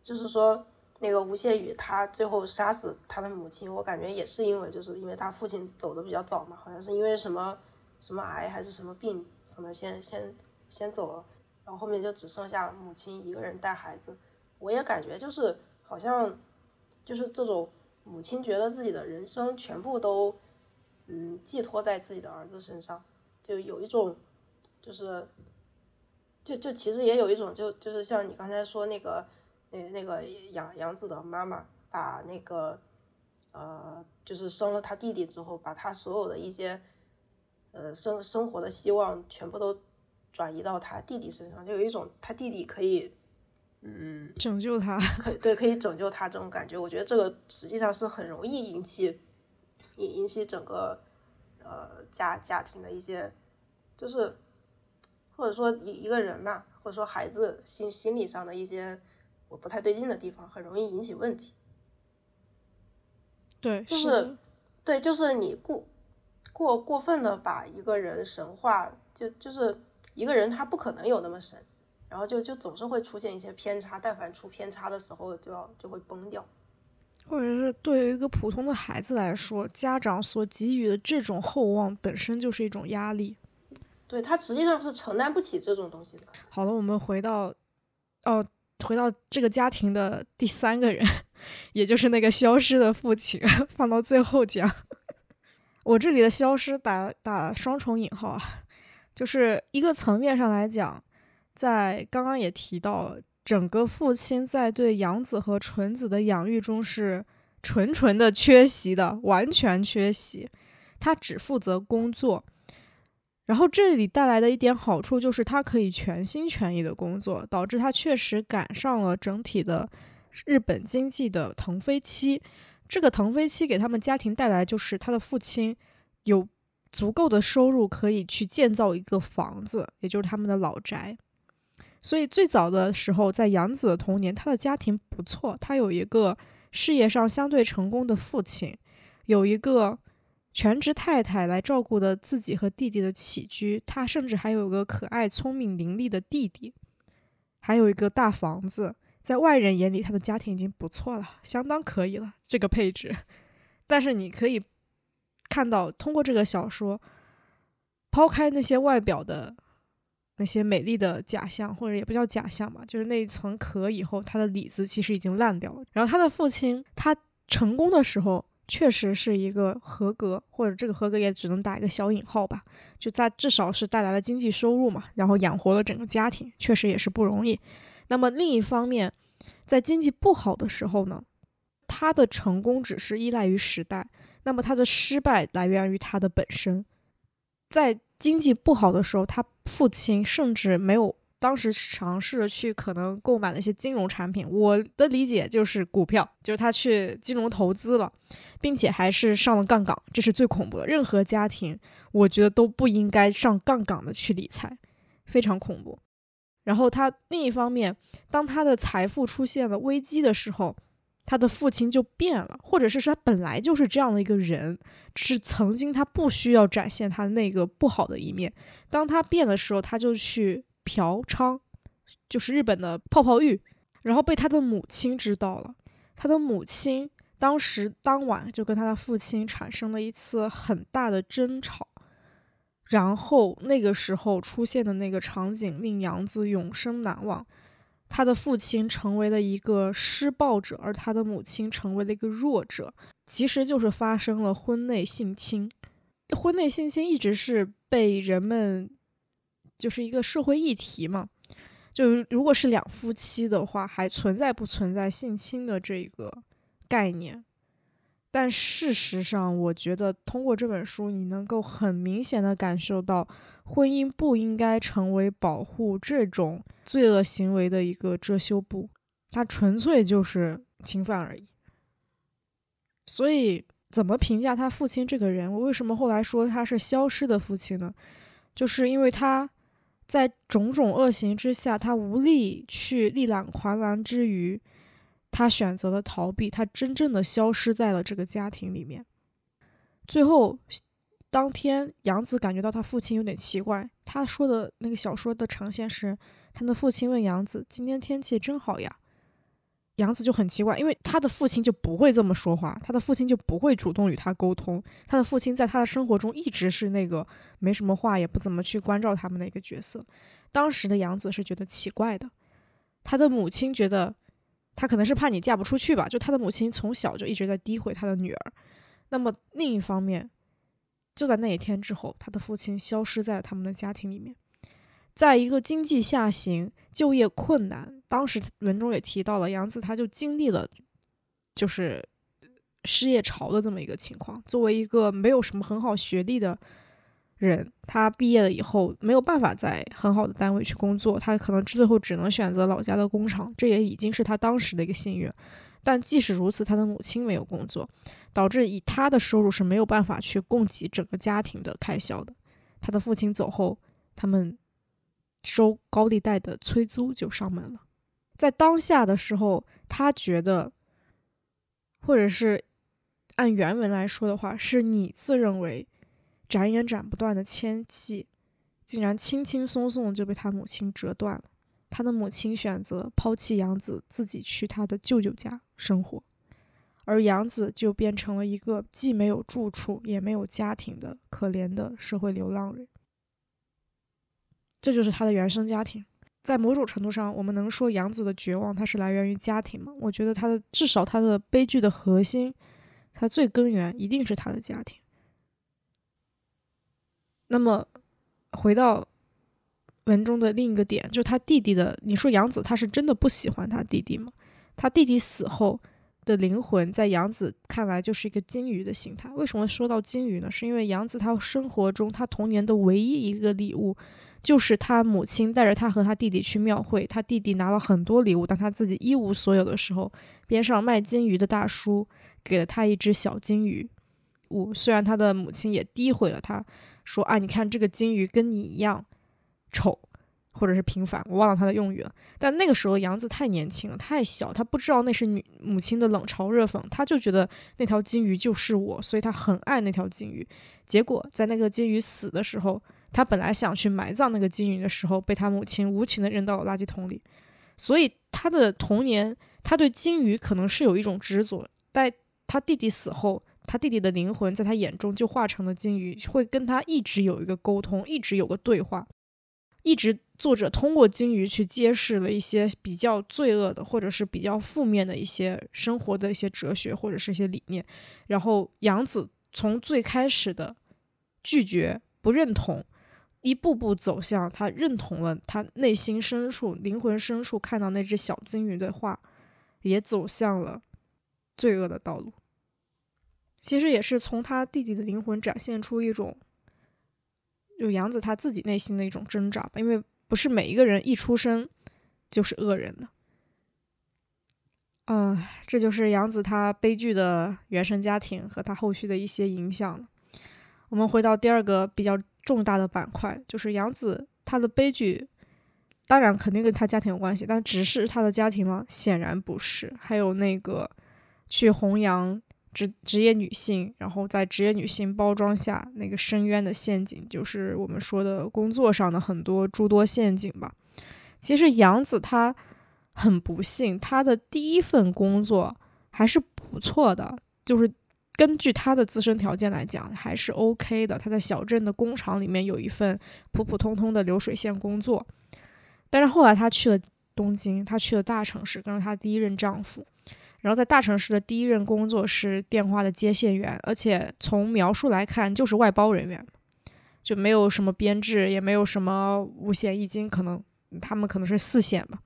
就是说那个吴谢宇他最后杀死他的母亲，我感觉也是因为就是因为他父亲走的比较早嘛，好像是因为什么什么癌还是什么病，可能先先先走了，然后后面就只剩下母亲一个人带孩子。我也感觉就是好像就是这种母亲觉得自己的人生全部都嗯寄托在自己的儿子身上，就有一种就是就就其实也有一种就就是像你刚才说那个那那个杨杨子的妈妈把那个呃就是生了他弟弟之后，把他所有的一些呃生生活的希望全部都转移到他弟弟身上，就有一种他弟弟可以。嗯，拯救他，可对，可以拯救他这种感觉，我觉得这个实际上是很容易引起引引起整个呃家家庭的一些，就是或者说一一个人吧，或者说孩子心心理上的一些我不太对劲的地方，很容易引起问题。对，就是对，就是你过过过分的把一个人神话，就就是一个人他不可能有那么神。然后就就总是会出现一些偏差，但凡出偏差的时候，就要就会崩掉。或者是对于一个普通的孩子来说，家长所给予的这种厚望本身就是一种压力。对他实际上是承担不起这种东西的。好了，我们回到哦，回到这个家庭的第三个人，也就是那个消失的父亲，放到最后讲。我这里的消失打打双重引号啊，就是一个层面上来讲。在刚刚也提到，整个父亲在对养子和纯子的养育中是纯纯的缺席的，完全缺席。他只负责工作，然后这里带来的一点好处就是他可以全心全意的工作，导致他确实赶上了整体的日本经济的腾飞期。这个腾飞期给他们家庭带来就是他的父亲有足够的收入可以去建造一个房子，也就是他们的老宅。所以最早的时候，在杨子的童年，他的家庭不错，他有一个事业上相对成功的父亲，有一个全职太太来照顾的自己和弟弟的起居，他甚至还有个可爱、聪明、伶俐的弟弟，还有一个大房子。在外人眼里，他的家庭已经不错了，相当可以了，这个配置。但是你可以看到，通过这个小说，抛开那些外表的。那些美丽的假象，或者也不叫假象吧，就是那一层壳以后，他的里子其实已经烂掉了。然后他的父亲，他成功的时候确实是一个合格，或者这个合格也只能打一个小引号吧，就在至少是带来了经济收入嘛，然后养活了整个家庭，确实也是不容易。那么另一方面，在经济不好的时候呢，他的成功只是依赖于时代，那么他的失败来源于他的本身，在。经济不好的时候，他父亲甚至没有当时尝试去可能购买那些金融产品。我的理解就是股票，就是他去金融投资了，并且还是上了杠杆，这是最恐怖的。任何家庭，我觉得都不应该上杠杆的去理财，非常恐怖。然后他另一方面，当他的财富出现了危机的时候。他的父亲就变了，或者是说他本来就是这样的一个人，是曾经他不需要展现他那个不好的一面。当他变的时候，他就去嫖娼，就是日本的泡泡浴，然后被他的母亲知道了。他的母亲当时当晚就跟他的父亲产生了一次很大的争吵，然后那个时候出现的那个场景令杨子永生难忘。他的父亲成为了一个施暴者，而他的母亲成为了一个弱者，其实就是发生了婚内性侵。婚内性侵一直是被人们就是一个社会议题嘛，就如果是两夫妻的话，还存在不存在性侵的这个概念？但事实上，我觉得通过这本书，你能够很明显的感受到，婚姻不应该成为保护这种罪恶行为的一个遮羞布，它纯粹就是侵犯而已。所以，怎么评价他父亲这个人？我为什么后来说他是消失的父亲呢？就是因为他在种种恶行之下，他无力去力挽狂澜之余。他选择了逃避，他真正的消失在了这个家庭里面。最后，当天杨子感觉到他父亲有点奇怪。他说的那个小说的呈现是，他的父亲问杨子：“今天天气真好呀。”杨子就很奇怪，因为他的父亲就不会这么说话，他的父亲就不会主动与他沟通，他的父亲在他的生活中一直是那个没什么话，也不怎么去关照他们的一个角色。当时的杨子是觉得奇怪的，他的母亲觉得他可能是怕你嫁不出去吧，就他的母亲从小就一直在诋毁他的女儿。那么另一方面，就在那一天之后，他的父亲消失在了他们的家庭里面。在一个经济下行、就业困难，当时文中也提到了杨子，他就经历了就是失业潮的这么一个情况。作为一个没有什么很好学历的人，他毕业了以后没有办法在很好的单位去工作，他可能最后只能选择老家的工厂，这也已经是他当时的一个幸运。但即使如此，他的母亲没有工作，导致以他的收入是没有办法去供给整个家庭的开销的。他的父亲走后，他们。收高利贷的催租就上门了，在当下的时候，他觉得，或者是按原文来说的话，是你自认为斩也斩不断的牵系，竟然轻轻松松就被他母亲折断了。他的母亲选择抛弃杨子，自己去他的舅舅家生活，而杨子就变成了一个既没有住处也没有家庭的可怜的社会流浪人。这就是他的原生家庭，在某种程度上，我们能说杨子的绝望，它是来源于家庭吗？我觉得他的至少他的悲剧的核心，他最根源一定是他的家庭。那么，回到文中的另一个点，就是他弟弟的。你说杨子他是真的不喜欢他弟弟吗？他弟弟死后的灵魂，在杨子看来就是一个金鱼的形态。为什么说到金鱼呢？是因为杨子他生活中他童年的唯一一个礼物。就是他母亲带着他和他弟弟去庙会，他弟弟拿了很多礼物，当他自己一无所有的时候，边上卖金鱼的大叔给了他一只小金鱼。五虽然他的母亲也诋毁了他，说啊，你看这个金鱼跟你一样丑，或者是平凡，我忘了他的用语了。但那个时候杨子太年轻了，太小，他不知道那是女母亲的冷嘲热讽，他就觉得那条金鱼就是我，所以他很爱那条金鱼。结果在那个金鱼死的时候。他本来想去埋葬那个金鱼的时候，被他母亲无情的扔到了垃圾桶里。所以他的童年，他对金鱼可能是有一种执着。在他弟弟死后，他弟弟的灵魂在他眼中就化成了金鱼，会跟他一直有一个沟通，一直有个对话。一直作者通过金鱼去揭示了一些比较罪恶的，或者是比较负面的一些生活的一些哲学或者是一些理念。然后杨子从最开始的拒绝、不认同。一步步走向他认同了他内心深处、灵魂深处看到那只小金鱼的话，也走向了罪恶的道路。其实也是从他弟弟的灵魂展现出一种，有杨子他自己内心的一种挣扎吧。因为不是每一个人一出生就是恶人的。嗯，这就是杨子他悲剧的原生家庭和他后续的一些影响我们回到第二个比较。重大的板块就是杨子他的悲剧，当然肯定跟他家庭有关系，但只是他的家庭吗？显然不是。还有那个去弘扬职职业女性，然后在职业女性包装下那个深渊的陷阱，就是我们说的工作上的很多诸多陷阱吧。其实杨子他很不幸，他的第一份工作还是不错的，就是。根据他的自身条件来讲，还是 OK 的。他在小镇的工厂里面有一份普普通通的流水线工作，但是后来他去了东京，他去了大城市，跟着他第一任丈夫。然后在大城市的第一任工作是电话的接线员，而且从描述来看就是外包人员，就没有什么编制，也没有什么五险一金，可能他们可能是四险吧。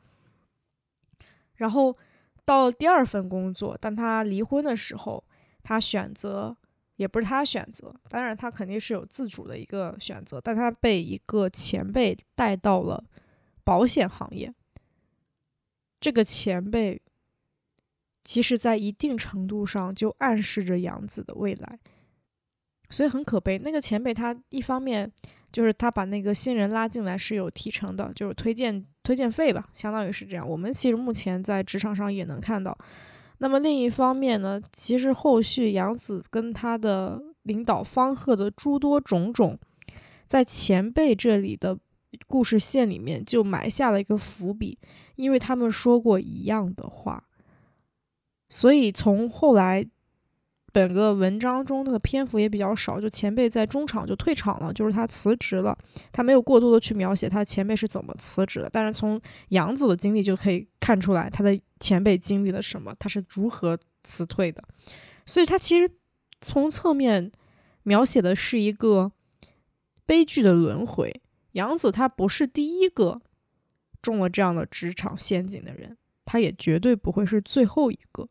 然后到第二份工作，当他离婚的时候。他选择也不是他选择，当然他肯定是有自主的一个选择，但他被一个前辈带到了保险行业。这个前辈其实，在一定程度上就暗示着杨子的未来，所以很可悲。那个前辈他一方面就是他把那个新人拉进来是有提成的，就是推荐推荐费吧，相当于是这样。我们其实目前在职场上也能看到。那么另一方面呢，其实后续杨子跟他的领导方鹤的诸多种种，在前辈这里的故事线里面就埋下了一个伏笔，因为他们说过一样的话，所以从后来。本个文章中的篇幅也比较少，就前辈在中场就退场了，就是他辞职了。他没有过多的去描写他前辈是怎么辞职的，但是从杨子的经历就可以看出来他的前辈经历了什么，他是如何辞退的。所以，他其实从侧面描写的是一个悲剧的轮回。杨子他不是第一个中了这样的职场陷阱的人，他也绝对不会是最后一个。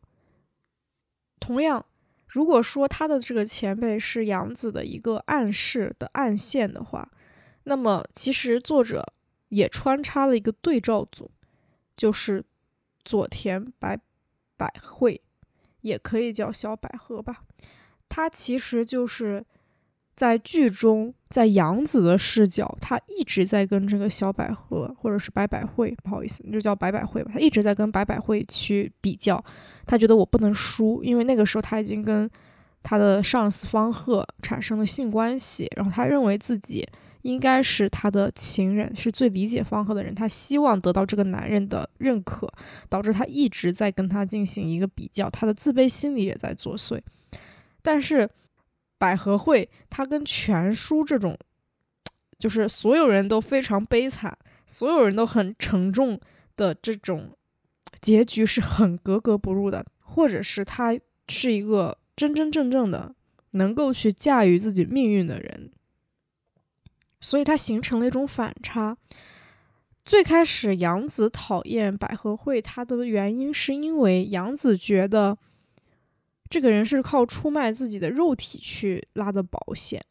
同样。如果说他的这个前辈是杨子的一个暗示的暗线的话，那么其实作者也穿插了一个对照组，就是佐田百百惠，也可以叫小百合吧。他其实就是在剧中，在杨子的视角，他一直在跟这个小百合或者是白百惠，不好意思，你就叫白百惠吧，他一直在跟白百惠去比较。他觉得我不能输，因为那个时候他已经跟他的上司方鹤产生了性关系，然后他认为自己应该是他的情人，是最理解方鹤的人，他希望得到这个男人的认可，导致他一直在跟他进行一个比较，他的自卑心理也在作祟。但是百合会，他跟全书这种，就是所有人都非常悲惨，所有人都很沉重的这种。结局是很格格不入的，或者是他是一个真真正正的能够去驾驭自己命运的人，所以他形成了一种反差。最开始杨子讨厌百合会，他的原因是因为杨子觉得这个人是靠出卖自己的肉体去拉的保险，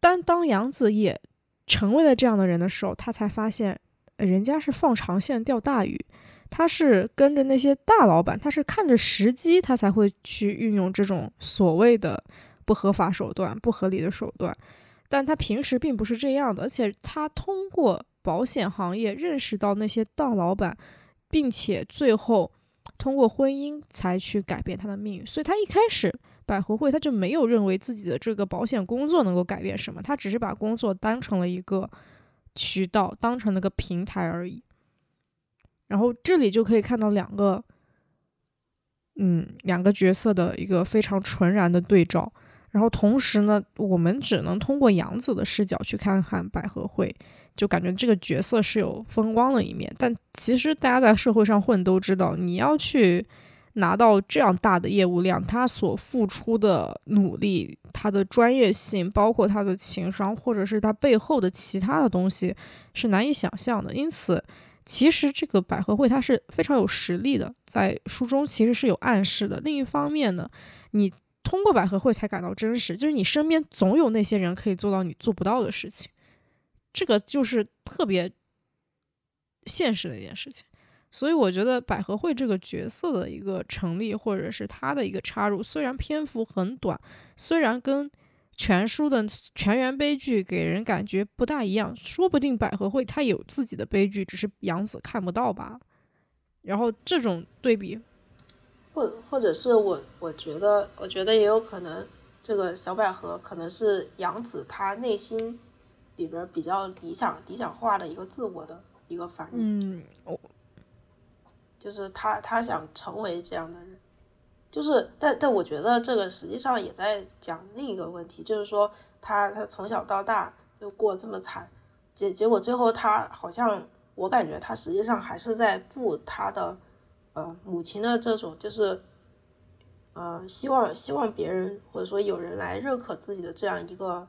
但当杨子也成为了这样的人的时候，他才发现人家是放长线钓大鱼。他是跟着那些大老板，他是看着时机，他才会去运用这种所谓的不合法手段、不合理的手段。但他平时并不是这样的，而且他通过保险行业认识到那些大老板，并且最后通过婚姻才去改变他的命运。所以，他一开始百合会他就没有认为自己的这个保险工作能够改变什么，他只是把工作当成了一个渠道，当成了个平台而已。然后这里就可以看到两个，嗯，两个角色的一个非常纯然的对照。然后同时呢，我们只能通过杨子的视角去看看百合会，就感觉这个角色是有风光的一面。但其实大家在社会上混都知道，你要去拿到这样大的业务量，他所付出的努力、他的专业性，包括他的情商，或者是他背后的其他的东西，是难以想象的。因此。其实这个百合会它是非常有实力的，在书中其实是有暗示的。另一方面呢，你通过百合会才感到真实，就是你身边总有那些人可以做到你做不到的事情，这个就是特别现实的一件事情。所以我觉得百合会这个角色的一个成立，或者是他的一个插入，虽然篇幅很短，虽然跟。全书的全员悲剧给人感觉不大一样，说不定百合会他有自己的悲剧，只是杨子看不到吧。然后这种对比，或或者是我我觉得，我觉得也有可能，这个小百合可能是杨子他内心里边比较理想理想化的一个自我的一个反应。嗯，就是他他想成为这样的人。就是，但但我觉得这个实际上也在讲另一个问题，就是说他他从小到大就过这么惨，结结果最后他好像我感觉他实际上还是在步他的呃母亲的这种就是呃希望希望别人或者说有人来认可自己的这样一个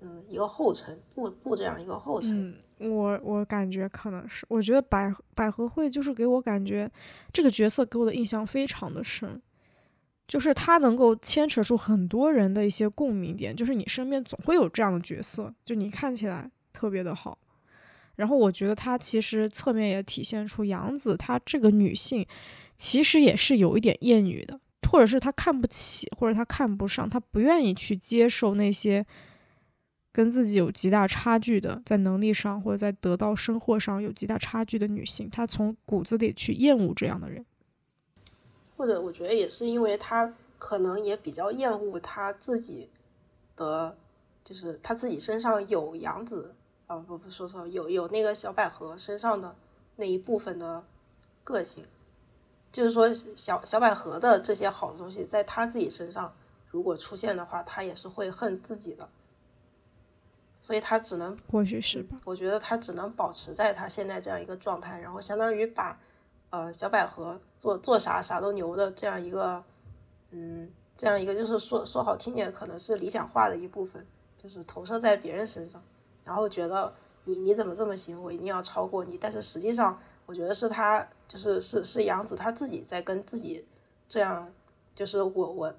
嗯一个后尘，步步这样一个后尘。嗯，我我感觉可能是，我觉得百百合会就是给我感觉这个角色给我的印象非常的深。就是他能够牵扯出很多人的一些共鸣点，就是你身边总会有这样的角色，就你看起来特别的好。然后我觉得他其实侧面也体现出杨子她这个女性，其实也是有一点厌女的，或者是她看不起，或者她看不上，她不愿意去接受那些跟自己有极大差距的，在能力上或者在得到生活上有极大差距的女性，她从骨子里去厌恶这样的人。或者我觉得也是因为他可能也比较厌恶他自己的，就是他自己身上有杨子啊不不说错有有那个小百合身上的那一部分的个性，就是说小小百合的这些好的东西，在他自己身上如果出现的话，他也是会恨自己的，所以他只能或许是吧。我觉得他只能保持在他现在这样一个状态，然后相当于把呃小百合做做啥啥都牛的这样一个嗯这样一个就是说说好听点，可能是理想化的一部分，就是投射在别人身上，然后觉得你你怎么这么行，我一定要超过你，但是实际上。我觉得是他，就是是是杨子他自己在跟自己这样，就是我我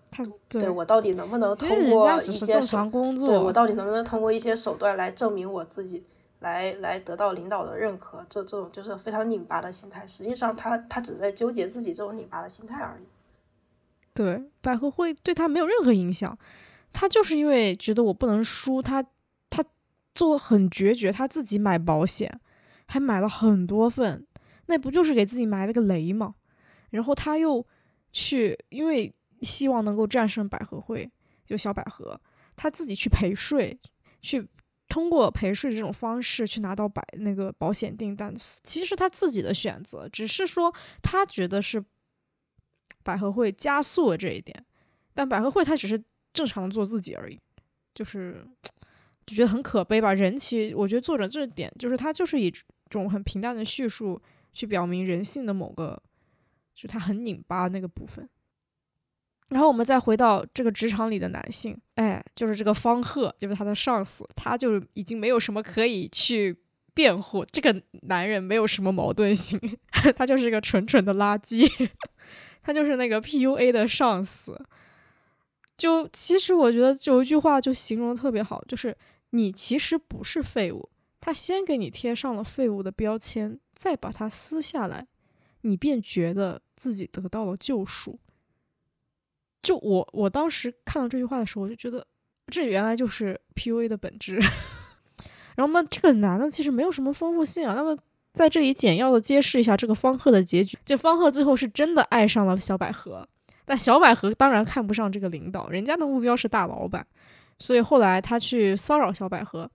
对我到底能不能通过一些工作，对我到底能不能通过一些手段来证明我自己，来来得到领导的认可，这这种就是非常拧巴的心态。实际上他他只在纠结自己这种拧巴的心态而已。对，百合会对他没有任何影响，他就是因为觉得我不能输，他他做的很决绝，他自己买保险，还买了很多份。那不就是给自己埋了个雷吗？然后他又去，因为希望能够战胜百合会，就小百合，他自己去陪睡，去通过陪睡这种方式去拿到百那个保险订单，其实他自己的选择，只是说他觉得是百合会加速了这一点，但百合会他只是正常做自己而已，就是就觉得很可悲吧。人其实我觉得作者这点就是他就是一种很平淡的叙述。去表明人性的某个，就他很拧巴那个部分。然后我们再回到这个职场里的男性，哎，就是这个方鹤，就是他的上司，他就已经没有什么可以去辩护。这个男人没有什么矛盾性，他就是一个纯纯的垃圾，他就是那个 PUA 的上司。就其实我觉得有一句话就形容特别好，就是你其实不是废物，他先给你贴上了废物的标签。再把它撕下来，你便觉得自己得到了救赎。就我我当时看到这句话的时候，我就觉得这原来就是 PUA 的本质。然后嘛，这个男的其实没有什么丰富性啊。那么在这里简要的揭示一下这个方鹤的结局：这方鹤最后是真的爱上了小百合，但小百合当然看不上这个领导，人家的目标是大老板，所以后来他去骚扰小百合，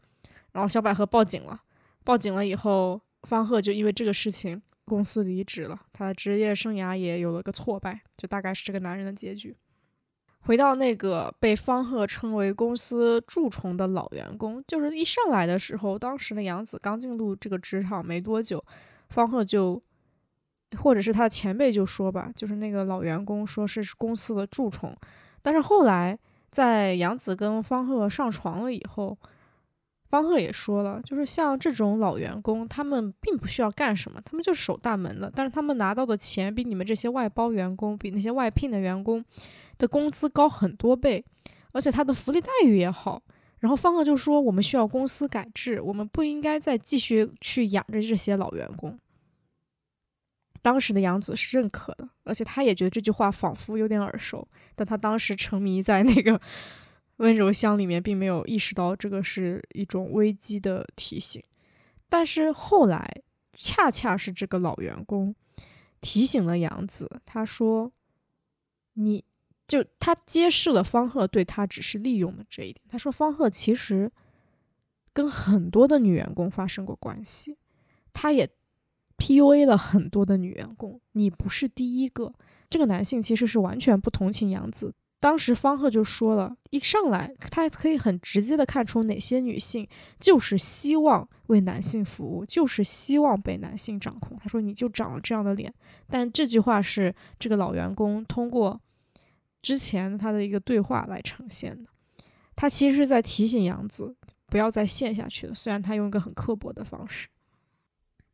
然后小百合报警了。报警了以后。方鹤就因为这个事情公司离职了，他的职业生涯也有了个挫败，就大概是这个男人的结局。回到那个被方鹤称为公司蛀虫的老员工，就是一上来的时候，当时的杨子刚进入这个职场没多久，方鹤就或者是他的前辈就说吧，就是那个老员工说是公司的蛀虫，但是后来在杨子跟方鹤上床了以后。方鹤也说了，就是像这种老员工，他们并不需要干什么，他们就是守大门的。但是他们拿到的钱比你们这些外包员工，比那些外聘的员工的工资高很多倍，而且他的福利待遇也好。然后方鹤就说：“我们需要公司改制，我们不应该再继续去养着这些老员工。”当时的杨子是认可的，而且他也觉得这句话仿佛有点耳熟，但他当时沉迷在那个。温柔乡里面并没有意识到这个是一种危机的提醒，但是后来恰恰是这个老员工提醒了杨子，他说：“你就他揭示了方鹤对他只是利用的这一点。他说方鹤其实跟很多的女员工发生过关系，他也 PUA 了很多的女员工，你不是第一个。这个男性其实是完全不同情杨子。”当时方鹤就说了一上来，他可以很直接的看出哪些女性就是希望为男性服务，就是希望被男性掌控。他说你就长了这样的脸，但这句话是这个老员工通过之前他的一个对话来呈现的。他其实是在提醒杨子不要再陷下去了，虽然他用一个很刻薄的方式，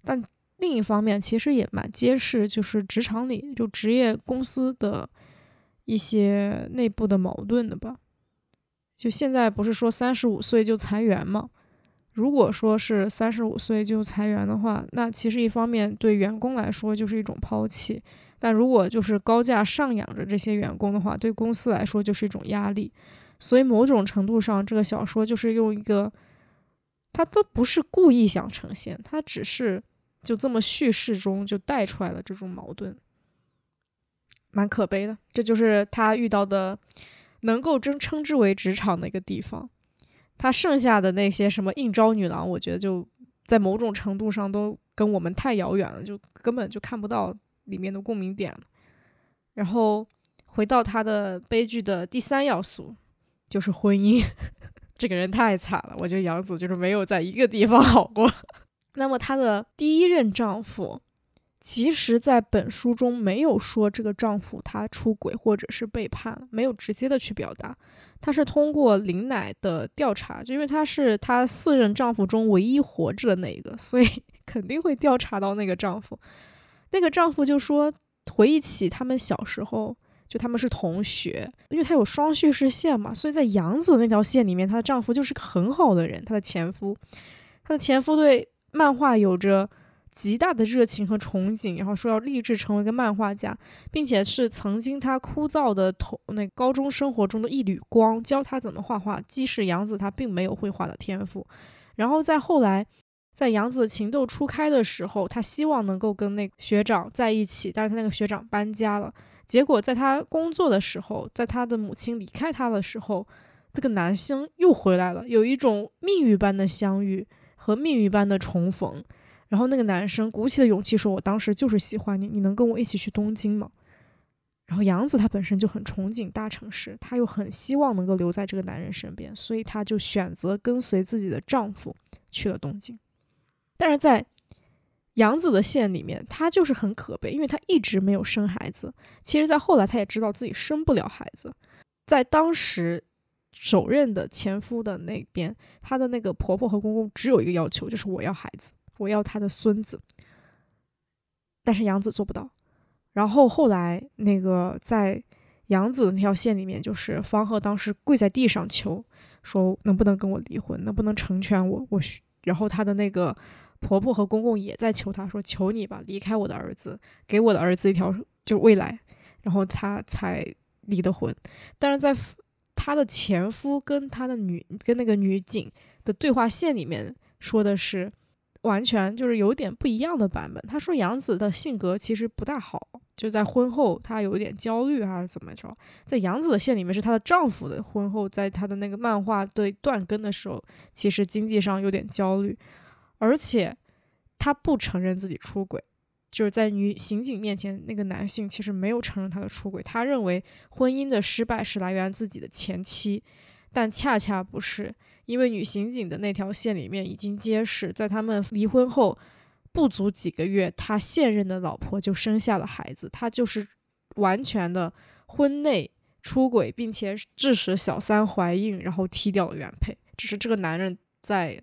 但另一方面其实也蛮揭示，就是职场里就职业公司的。一些内部的矛盾的吧，就现在不是说三十五岁就裁员吗？如果说是三十五岁就裁员的话，那其实一方面对员工来说就是一种抛弃，但如果就是高价上养着这些员工的话，对公司来说就是一种压力。所以某种程度上，这个小说就是用一个，他都不是故意想呈现，他只是就这么叙事中就带出来了这种矛盾。蛮可悲的，这就是他遇到的能够真称之为职场的一个地方。他剩下的那些什么应招女郎，我觉得就在某种程度上都跟我们太遥远了，就根本就看不到里面的共鸣点了。然后回到他的悲剧的第三要素，就是婚姻。这个人太惨了，我觉得杨子就是没有在一个地方好过。那么她的第一任丈夫，其实在本书中没有说这个丈夫他出轨或者是背叛，没有直接的去表达。他是通过林乃的调查，就因为他是她四任丈夫中唯一活着的那一个，所以 肯定会调查到那个丈夫。那个丈夫就说，回忆起他们小时候，就他们是同学，因为他有双叙事线嘛，所以在杨子那条线里面，她的丈夫就是个很好的人，她的前夫，她的前夫对漫画有着。极大的热情和憧憬，然后说要立志成为一个漫画家，并且是曾经他枯燥的同那高中生活中的一缕光，教他怎么画画。即使杨子他并没有绘画的天赋，然后在后来，在杨子情窦初开的时候，他希望能够跟那个学长在一起，但是他那个学长搬家了。结果在他工作的时候，在他的母亲离开他的时候，这个男生又回来了，有一种命运般的相遇和命运般的重逢。然后那个男生鼓起了勇气说：“我当时就是喜欢你，你能跟我一起去东京吗？”然后杨子她本身就很憧憬大城市，她又很希望能够留在这个男人身边，所以她就选择跟随自己的丈夫去了东京。但是在杨子的线里面，她就是很可悲，因为她一直没有生孩子。其实，在后来，她也知道自己生不了孩子。在当时首任的前夫的那边，她的那个婆婆和公公只有一个要求，就是我要孩子。我要他的孙子，但是杨子做不到。然后后来那个在杨子那条线里面，就是方鹤当时跪在地上求说，能不能跟我离婚，能不能成全我？我然后他的那个婆婆和公公也在求他说，求你吧，离开我的儿子，给我的儿子一条就未来。然后他才离的婚。但是在他的前夫跟他的女跟那个女警的对话线里面说的是。完全就是有点不一样的版本。他说杨子的性格其实不大好，就在婚后她有一点焦虑还是怎么着。在杨子的线里面是她的丈夫的婚后，在她的那个漫画对断更的时候，其实经济上有点焦虑，而且他不承认自己出轨，就是在女刑警面前，那个男性其实没有承认他的出轨，他认为婚姻的失败是来源自己的前妻，但恰恰不是。因为女刑警的那条线里面已经揭示，在他们离婚后不足几个月，他现任的老婆就生下了孩子，他就是完全的婚内出轨，并且致使小三怀孕，然后踢掉了原配。只是这个男人在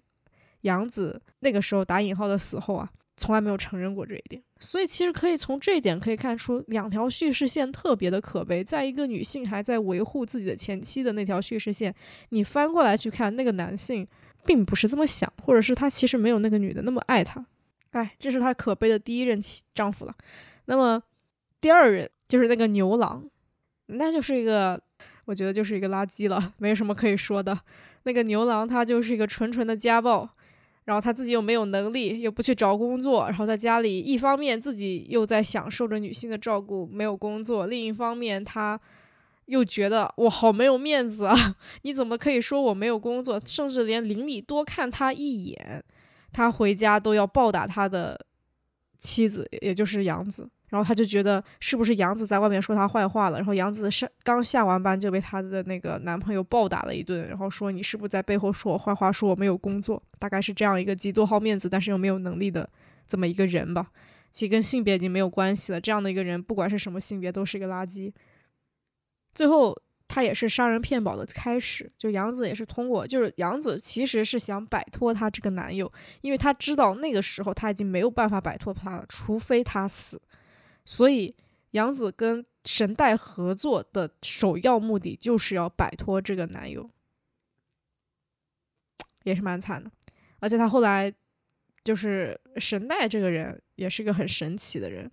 杨子那个时候打引号的死后啊。从来没有承认过这一点，所以其实可以从这一点可以看出，两条叙事线特别的可悲。在一个女性还在维护自己的前妻的那条叙事线，你翻过来去看，那个男性并不是这么想，或者是他其实没有那个女的那么爱他。哎，这是他可悲的第一任妻丈夫了。那么第二任就是那个牛郎，那就是一个，我觉得就是一个垃圾了，没什么可以说的。那个牛郎他就是一个纯纯的家暴。然后他自己又没有能力，又不去找工作，然后在家里一方面自己又在享受着女性的照顾，没有工作；另一方面他又觉得我好没有面子啊！你怎么可以说我没有工作？甚至连邻里多看他一眼，他回家都要暴打他的妻子，也就是杨子。然后他就觉得是不是杨子在外面说他坏话了？然后杨子上刚下完班就被他的那个男朋友暴打了一顿，然后说你是不是在背后说我坏话，说我没有工作？大概是这样一个极多好面子但是又没有能力的这么一个人吧。其实跟性别已经没有关系了，这样的一个人不管是什么性别都是一个垃圾。最后他也是杀人骗保的开始，就杨子也是通过，就是杨子其实是想摆脱他这个男友，因为他知道那个时候他已经没有办法摆脱他了，除非他死。所以，杨子跟神代合作的首要目的就是要摆脱这个男友，也是蛮惨的。而且他后来，就是神代这个人也是个很神奇的人，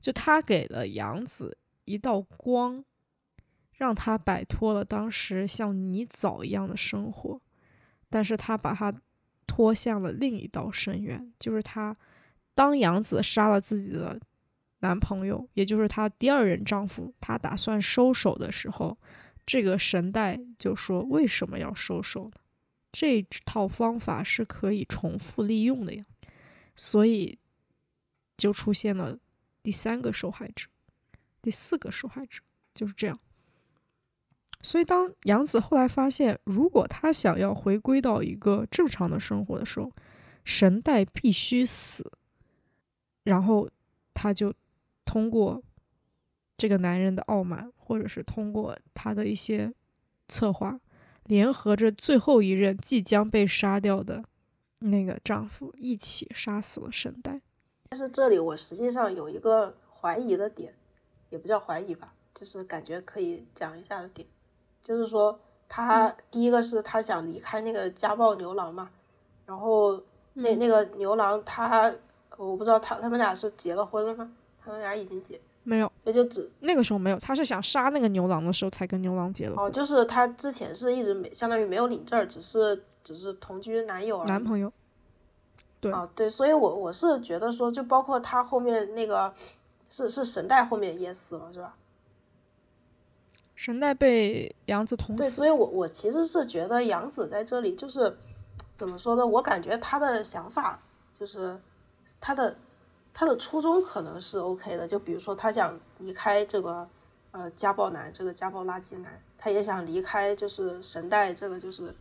就他给了杨子一道光，让他摆脱了当时像泥沼一样的生活，但是他把他拖向了另一道深渊，就是他当杨子杀了自己的。男朋友，也就是她第二任丈夫，他打算收手的时候，这个神代就说：“为什么要收手呢？这套方法是可以重复利用的呀。”所以就出现了第三个受害者，第四个受害者，就是这样。所以，当杨子后来发现，如果他想要回归到一个正常的生活的时候，神代必须死。然后，他就通过这个男人的傲慢，或者是通过他的一些策划，联合着最后一任即将被杀掉的那个丈夫，一起杀死了神代。但是这里我实际上有一个怀疑的点，也不叫怀疑吧，就是感觉可以讲一下的点。就是说，他第一个是他想离开那个家暴牛郎嘛，然后那那个牛郎他，我不知道他他们俩是结了婚了吗？他们俩已经结没有？也就只那个时候没有，他是想杀那个牛郎的时候才跟牛郎结了。哦，就是他之前是一直没相当于没有领证，只是只是同居男友男朋友。对啊，对，所以我我是觉得说，就包括他后面那个是是神代后面也死了是吧？神代被杨子捅死。对，所以我我其实是觉得杨子在这里就是怎么说呢？我感觉他的想法就是他的他的初衷可能是 OK 的。就比如说他想离开这个呃家暴男，这个家暴垃圾男，他也想离开就是神代这个就是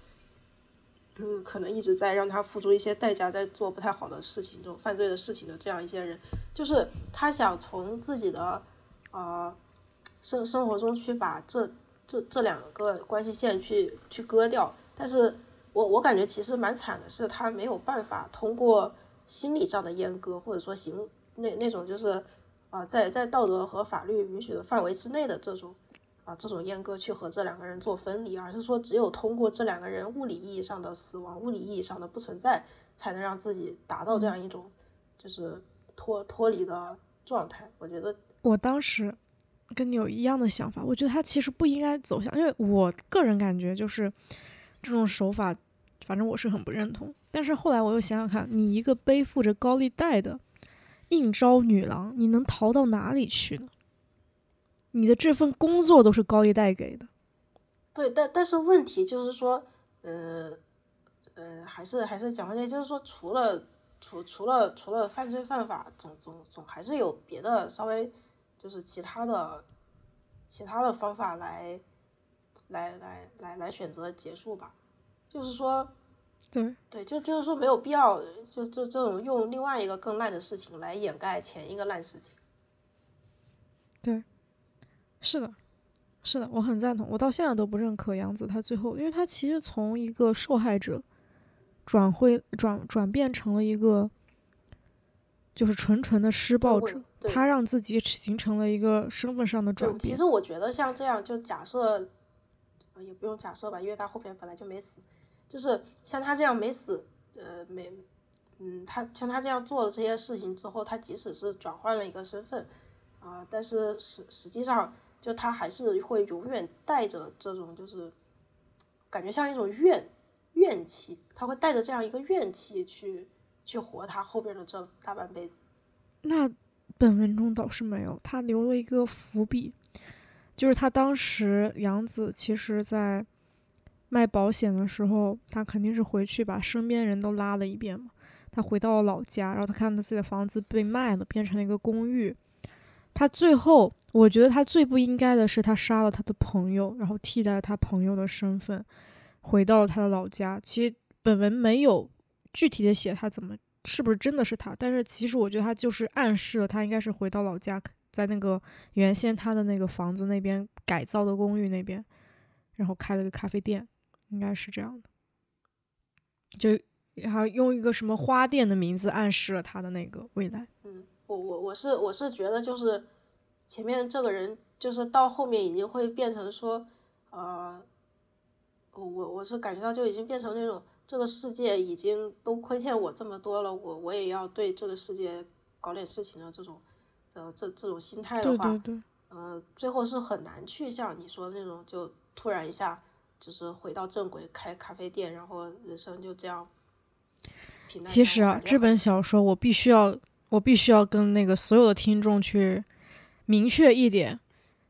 嗯可能一直在让他付出一些代价，在做不太好的事情，这种犯罪的事情的这样一些人，就是他想从自己的啊。生生活中去把这这这两个关系线去去割掉，但是我我感觉其实蛮惨的，是他没有办法通过心理上的阉割，或者说行那那种就是啊在在道德和法律允许的范围之内的这种啊这种阉割去和这两个人做分离，而是说只有通过这两个人物理意义上的死亡、物理意义上的不存在，才能让自己达到这样一种就是脱脱离的状态。我觉得我当时。跟你有一样的想法，我觉得他其实不应该走向，因为我个人感觉就是这种手法，反正我是很不认同。但是后来我又想想看，你一个背负着高利贷的应招女郎，你能逃到哪里去呢？你的这份工作都是高利贷给的。对，但但是问题就是说，呃呃，还是还是讲回来，就是说，除了除除了除了犯罪犯法，总总总还是有别的稍微。就是其他的，其他的方法来，来来来来选择结束吧。就是说，对对，就就是说没有必要，就就这种用另外一个更烂的事情来掩盖前一个烂事情。对，是的，是的，我很赞同。我到现在都不认可杨子他最后，因为他其实从一个受害者转会转转变成了一个。就是纯纯的施暴者，他让自己形成了一个身份上的转变。其实我觉得像这样，就假设，也不用假设吧，因为他后面本来就没死。就是像他这样没死，呃，没，嗯，他像他这样做了这些事情之后，他即使是转换了一个身份，啊，但是实实际上，就他还是会永远带着这种，就是感觉像一种怨怨气，他会带着这样一个怨气去。去活他后边的这大半辈子，那本文中倒是没有，他留了一个伏笔，就是他当时杨子其实在卖保险的时候，他肯定是回去把身边人都拉了一遍嘛。他回到了老家，然后他看到自己的房子被卖了，变成了一个公寓。他最后，我觉得他最不应该的是，他杀了他的朋友，然后替代了他朋友的身份，回到了他的老家。其实本文没有。具体的写他怎么是不是真的是他？但是其实我觉得他就是暗示了他应该是回到老家，在那个原先他的那个房子那边改造的公寓那边，然后开了个咖啡店，应该是这样的。就还用一个什么花店的名字暗示了他的那个未来。嗯，我我我是我是觉得就是前面这个人就是到后面已经会变成说，呃，我我我是感觉到就已经变成那种。这个世界已经都亏欠我这么多了，我我也要对这个世界搞点事情的这种，呃，这这种心态的话，对对对，呃，最后是很难去像你说的那种，就突然一下就是回到正轨，开咖啡店，然后人生就这样。其实啊，这本小说我必须要，我必须要跟那个所有的听众去明确一点。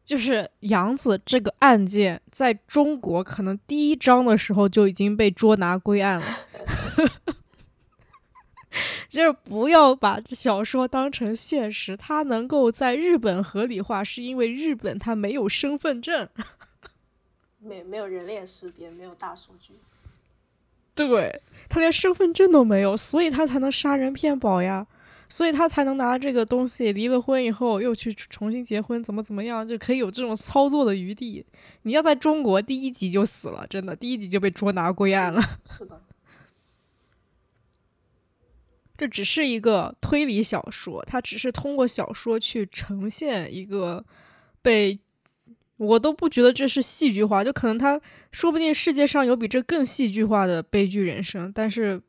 就是杨子这个案件，在中国可能第一章的时候就已经被捉拿归案了。就是不要把小说当成现实。它能够在日本合理化，是因为日本它没有身份证，没没有人脸识别，没有大数据。对他连身份证都没有，所以他才能杀人骗保呀。所以他才能拿这个东西离了婚以后又去重新结婚，怎么怎么样就可以有这种操作的余地。你要在中国第一集就死了，真的第一集就被捉拿归案了。是的，这只是一个推理小说，它只是通过小说去呈现一个被我都不觉得这是戏剧化，就可能他说不定世界上有比这更戏剧化的悲剧人生，但是。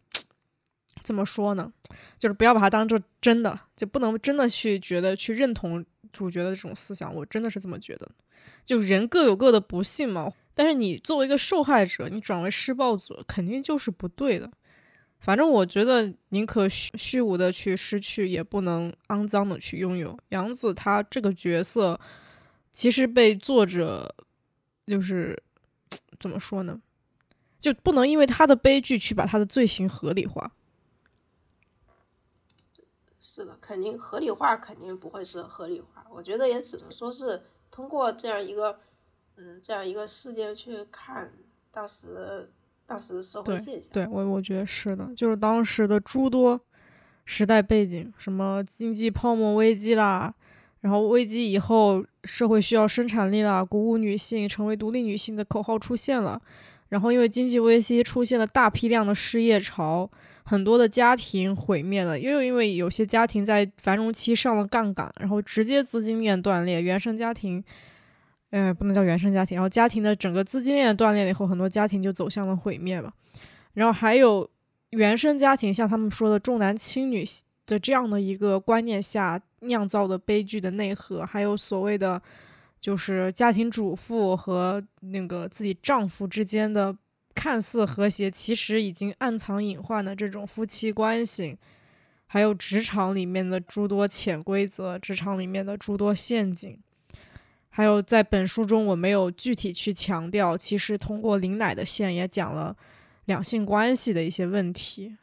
怎么说呢？就是不要把它当做真的，就不能真的去觉得去认同主角的这种思想。我真的是这么觉得。就人各有各的不幸嘛。但是你作为一个受害者，你转为施暴者，肯定就是不对的。反正我觉得，宁可虚虚无的去失去，也不能肮脏的去拥有。杨子他这个角色，其实被作者就是怎么说呢？就不能因为他的悲剧去把他的罪行合理化。是的，肯定合理化肯定不会是合理化，我觉得也只能说是通过这样一个，嗯，这样一个事件去看当时当时的社会现象。对我，我觉得是的，就是当时的诸多时代背景，什么经济泡沫危机啦，然后危机以后社会需要生产力啦，鼓舞女性成为独立女性的口号出现了，然后因为经济危机出现了大批量的失业潮。很多的家庭毁灭了，又因为有些家庭在繁荣期上了杠杆，然后直接资金链断裂，原生家庭，嗯，不能叫原生家庭，然后家庭的整个资金链断裂了以后，很多家庭就走向了毁灭吧。然后还有原生家庭，像他们说的重男轻女的这样的一个观念下酿造的悲剧的内核，还有所谓的就是家庭主妇和那个自己丈夫之间的。看似和谐，其实已经暗藏隐患的这种夫妻关系，还有职场里面的诸多潜规则，职场里面的诸多陷阱，还有在本书中我没有具体去强调，其实通过林奶的线也讲了两性关系的一些问题。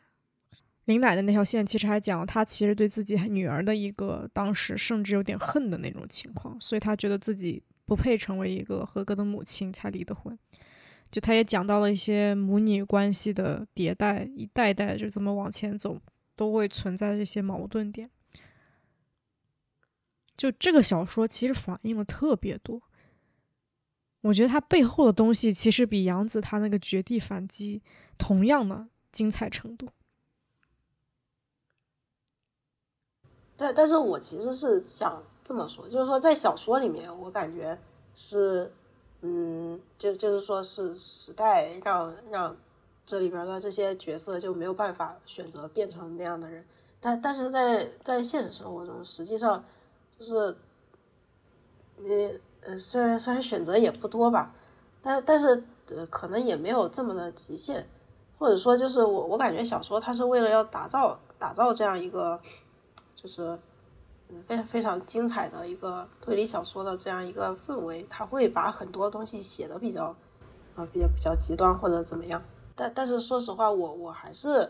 林奶的那条线其实还讲了她其实对自己女儿的一个当时甚至有点恨的那种情况，所以她觉得自己不配成为一个合格的母亲，才离的婚。就他也讲到了一些母女关系的迭代，一代代就这么往前走，都会存在这些矛盾点。就这个小说其实反映了特别多，我觉得它背后的东西其实比杨子他那个绝地反击同样的精彩程度。但但是我其实是想这么说，就是说在小说里面，我感觉是。嗯，就就是说是时代让让这里边的这些角色就没有办法选择变成那样的人，但但是在在现实生活中，实际上就是你呃虽然虽然选择也不多吧，但但是呃可能也没有这么的极限，或者说就是我我感觉小说它是为了要打造打造这样一个就是。嗯，非常非常精彩的一个推理小说的这样一个氛围，他会把很多东西写的比较，啊，比较比较极端或者怎么样。但但是说实话，我我还是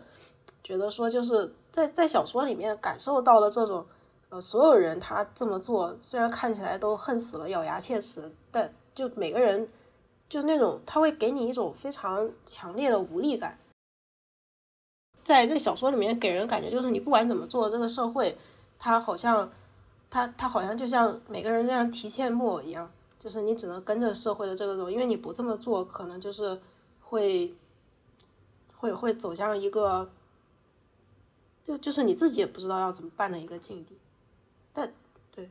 觉得说，就是在在小说里面感受到了这种，呃，所有人他这么做，虽然看起来都恨死了、咬牙切齿，但就每个人就那种，他会给你一种非常强烈的无力感。在这个小说里面，给人感觉就是你不管怎么做，这个社会。他好像，他他好像就像每个人这样提线木偶一样，就是你只能跟着社会的这个走，因为你不这么做，可能就是会，会会走向一个，就就是你自己也不知道要怎么办的一个境地。但对，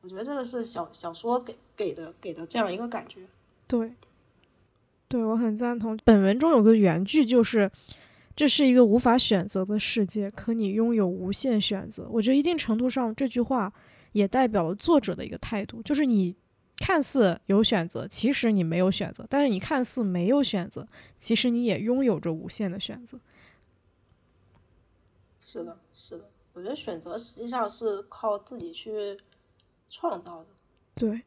我觉得这个是小小说给给的给的这样一个感觉。对，对我很赞同。本文中有个原句就是。这是一个无法选择的世界，可你拥有无限选择。我觉得一定程度上，这句话也代表了作者的一个态度，就是你看似有选择，其实你没有选择；但是你看似没有选择，其实你也拥有着无限的选择。是的，是的，我觉得选择实际上是靠自己去创造的。对。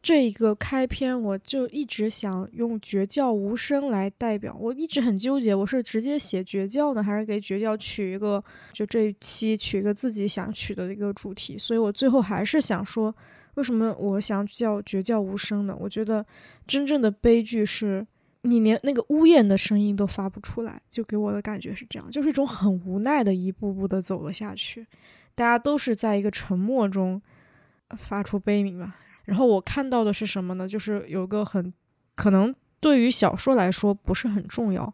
这一个开篇，我就一直想用绝教无声来代表，我一直很纠结，我是直接写绝教呢，还是给绝教取一个，就这一期取一个自己想取的一个主题？所以我最后还是想说，为什么我想叫绝教无声呢？我觉得真正的悲剧是你连那个呜咽的声音都发不出来，就给我的感觉是这样，就是一种很无奈的一步步的走了下去，大家都是在一个沉默中发出悲鸣吧。然后我看到的是什么呢？就是有个很可能对于小说来说不是很重要，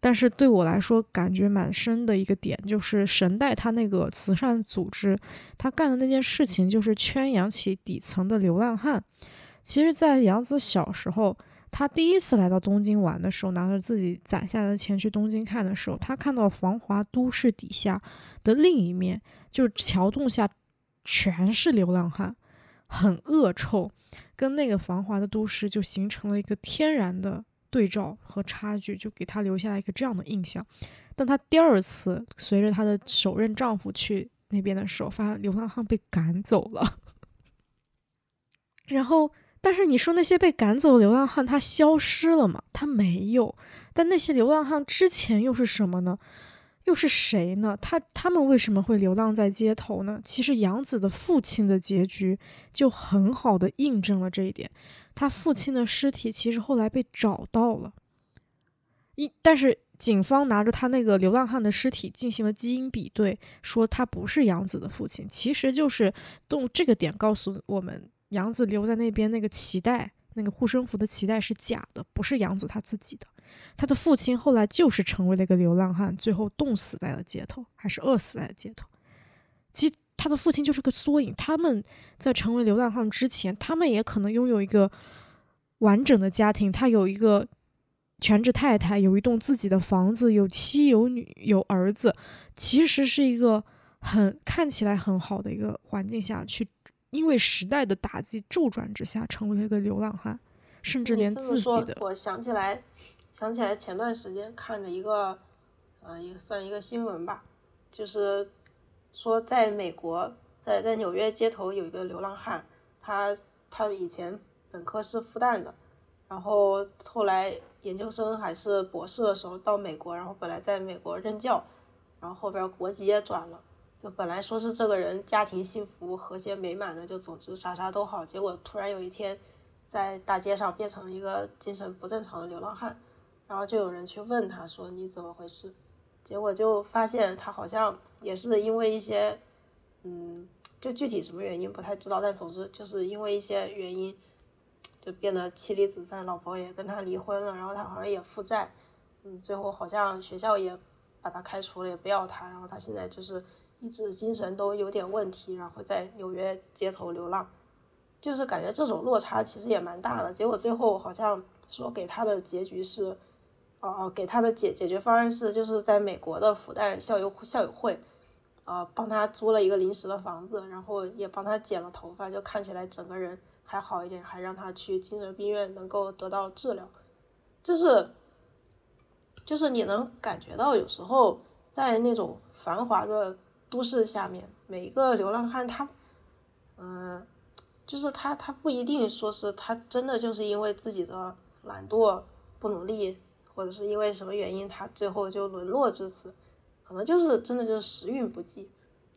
但是对我来说感觉蛮深的一个点，就是神代他那个慈善组织，他干的那件事情就是圈养起底层的流浪汉。其实，在杨子小时候，他第一次来到东京玩的时候，拿着自己攒下来的钱去东京看的时候，他看到繁华都市底下的另一面，就是桥洞下全是流浪汉。很恶臭，跟那个繁华的都市就形成了一个天然的对照和差距，就给他留下了一个这样的印象。但她第二次随着她的首任丈夫去那边的时候，发现流浪汉被赶走了。然后，但是你说那些被赶走的流浪汉他消失了吗？他没有。但那些流浪汉之前又是什么呢？又是谁呢？他他们为什么会流浪在街头呢？其实杨子的父亲的结局就很好的印证了这一点。他父亲的尸体其实后来被找到了，一但是警方拿着他那个流浪汉的尸体进行了基因比对，说他不是杨子的父亲。其实就是动这个点告诉我们，杨子留在那边那个脐带，那个护身符的脐带是假的，不是杨子他自己的。他的父亲后来就是成为了一个流浪汉，最后冻死在了街头，还是饿死在了街头。其实他的父亲就是个缩影。他们在成为流浪汉之前，他们也可能拥有一个完整的家庭，他有一个全职太太，有一栋自己的房子，有妻有女有儿子，其实是一个很看起来很好的一个环境下去，因为时代的打击骤转之下，成为了一个流浪汉，甚至连自己的。我想起来。想起来前段时间看的一个，呃，也算一个新闻吧，就是说在美国，在在纽约街头有一个流浪汉，他他以前本科是复旦的，然后后来研究生还是博士的时候到美国，然后本来在美国任教，然后后边国籍也转了，就本来说是这个人家庭幸福和谐美满的，就总之啥啥都好，结果突然有一天在大街上变成了一个精神不正常的流浪汉。然后就有人去问他说你怎么回事，结果就发现他好像也是因为一些，嗯，就具体什么原因不太知道，但总之就是因为一些原因，就变得妻离子散，老婆也跟他离婚了，然后他好像也负债，嗯，最后好像学校也把他开除了，也不要他，然后他现在就是一直精神都有点问题，然后在纽约街头流浪，就是感觉这种落差其实也蛮大的，结果最后好像说给他的结局是。哦，给他的解解决方案是，就是在美国的复旦校友校友会，呃，帮他租了一个临时的房子，然后也帮他剪了头发，就看起来整个人还好一点，还让他去精神病院能够得到治疗。就是，就是你能感觉到，有时候在那种繁华的都市下面，每一个流浪汉他，嗯，就是他他不一定说是他真的就是因为自己的懒惰不努力。或者是因为什么原因，他最后就沦落至此，可能就是真的就是时运不济。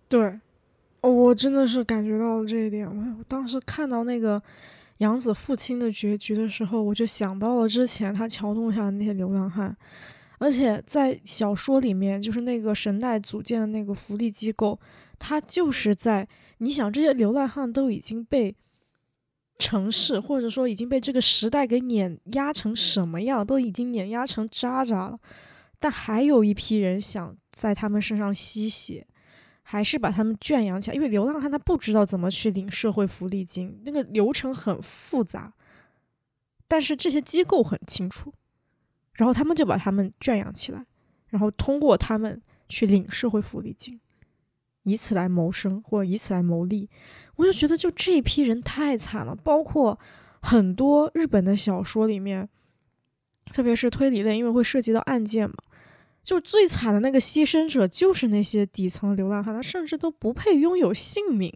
对，我真的是感觉到了这一点。我当时看到那个杨子父亲的结局的时候，我就想到了之前他桥洞下的那些流浪汉，而且在小说里面，就是那个神代组建的那个福利机构，他就是在你想这些流浪汉都已经被。城市，或者说已经被这个时代给碾压成什么样，都已经碾压成渣渣了。但还有一批人想在他们身上吸血，还是把他们圈养起来。因为流浪汉他不知道怎么去领社会福利金，那个流程很复杂。但是这些机构很清楚，然后他们就把他们圈养起来，然后通过他们去领社会福利金，以此来谋生或者以此来谋利。我就觉得，就这一批人太惨了，包括很多日本的小说里面，特别是推理类，因为会涉及到案件嘛，就最惨的那个牺牲者就是那些底层流浪汉，他甚至都不配拥有姓名。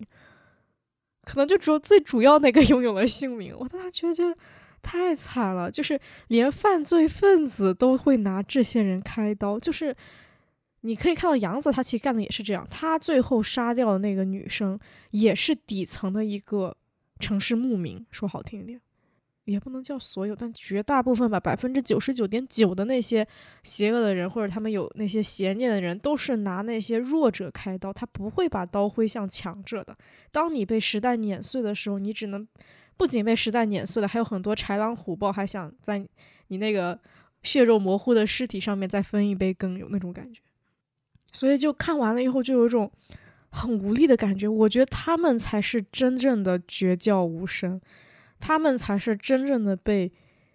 可能就只有最主要那个 拥有了姓名。我当时觉得太惨了，就是连犯罪分子都会拿这些人开刀。就是你可以看到杨子，他其实干的也是这样。他最后杀掉的那个女生，也是底层的一个城市牧民，说好听一点。也不能叫所有，但绝大部分吧，百分之九十九点九的那些邪恶的人，或者他们有那些邪念的人，都是拿那些弱者开刀，他不会把刀挥向强者的。当你被时代碾碎的时候，你只能不仅被时代碾碎了，还有很多豺狼虎豹还想在你那个血肉模糊的尸体上面再分一杯羹，有那种感觉。所以就看完了以后，就有一种很无力的感觉。我觉得他们才是真正的绝教无声。他们才是真正的被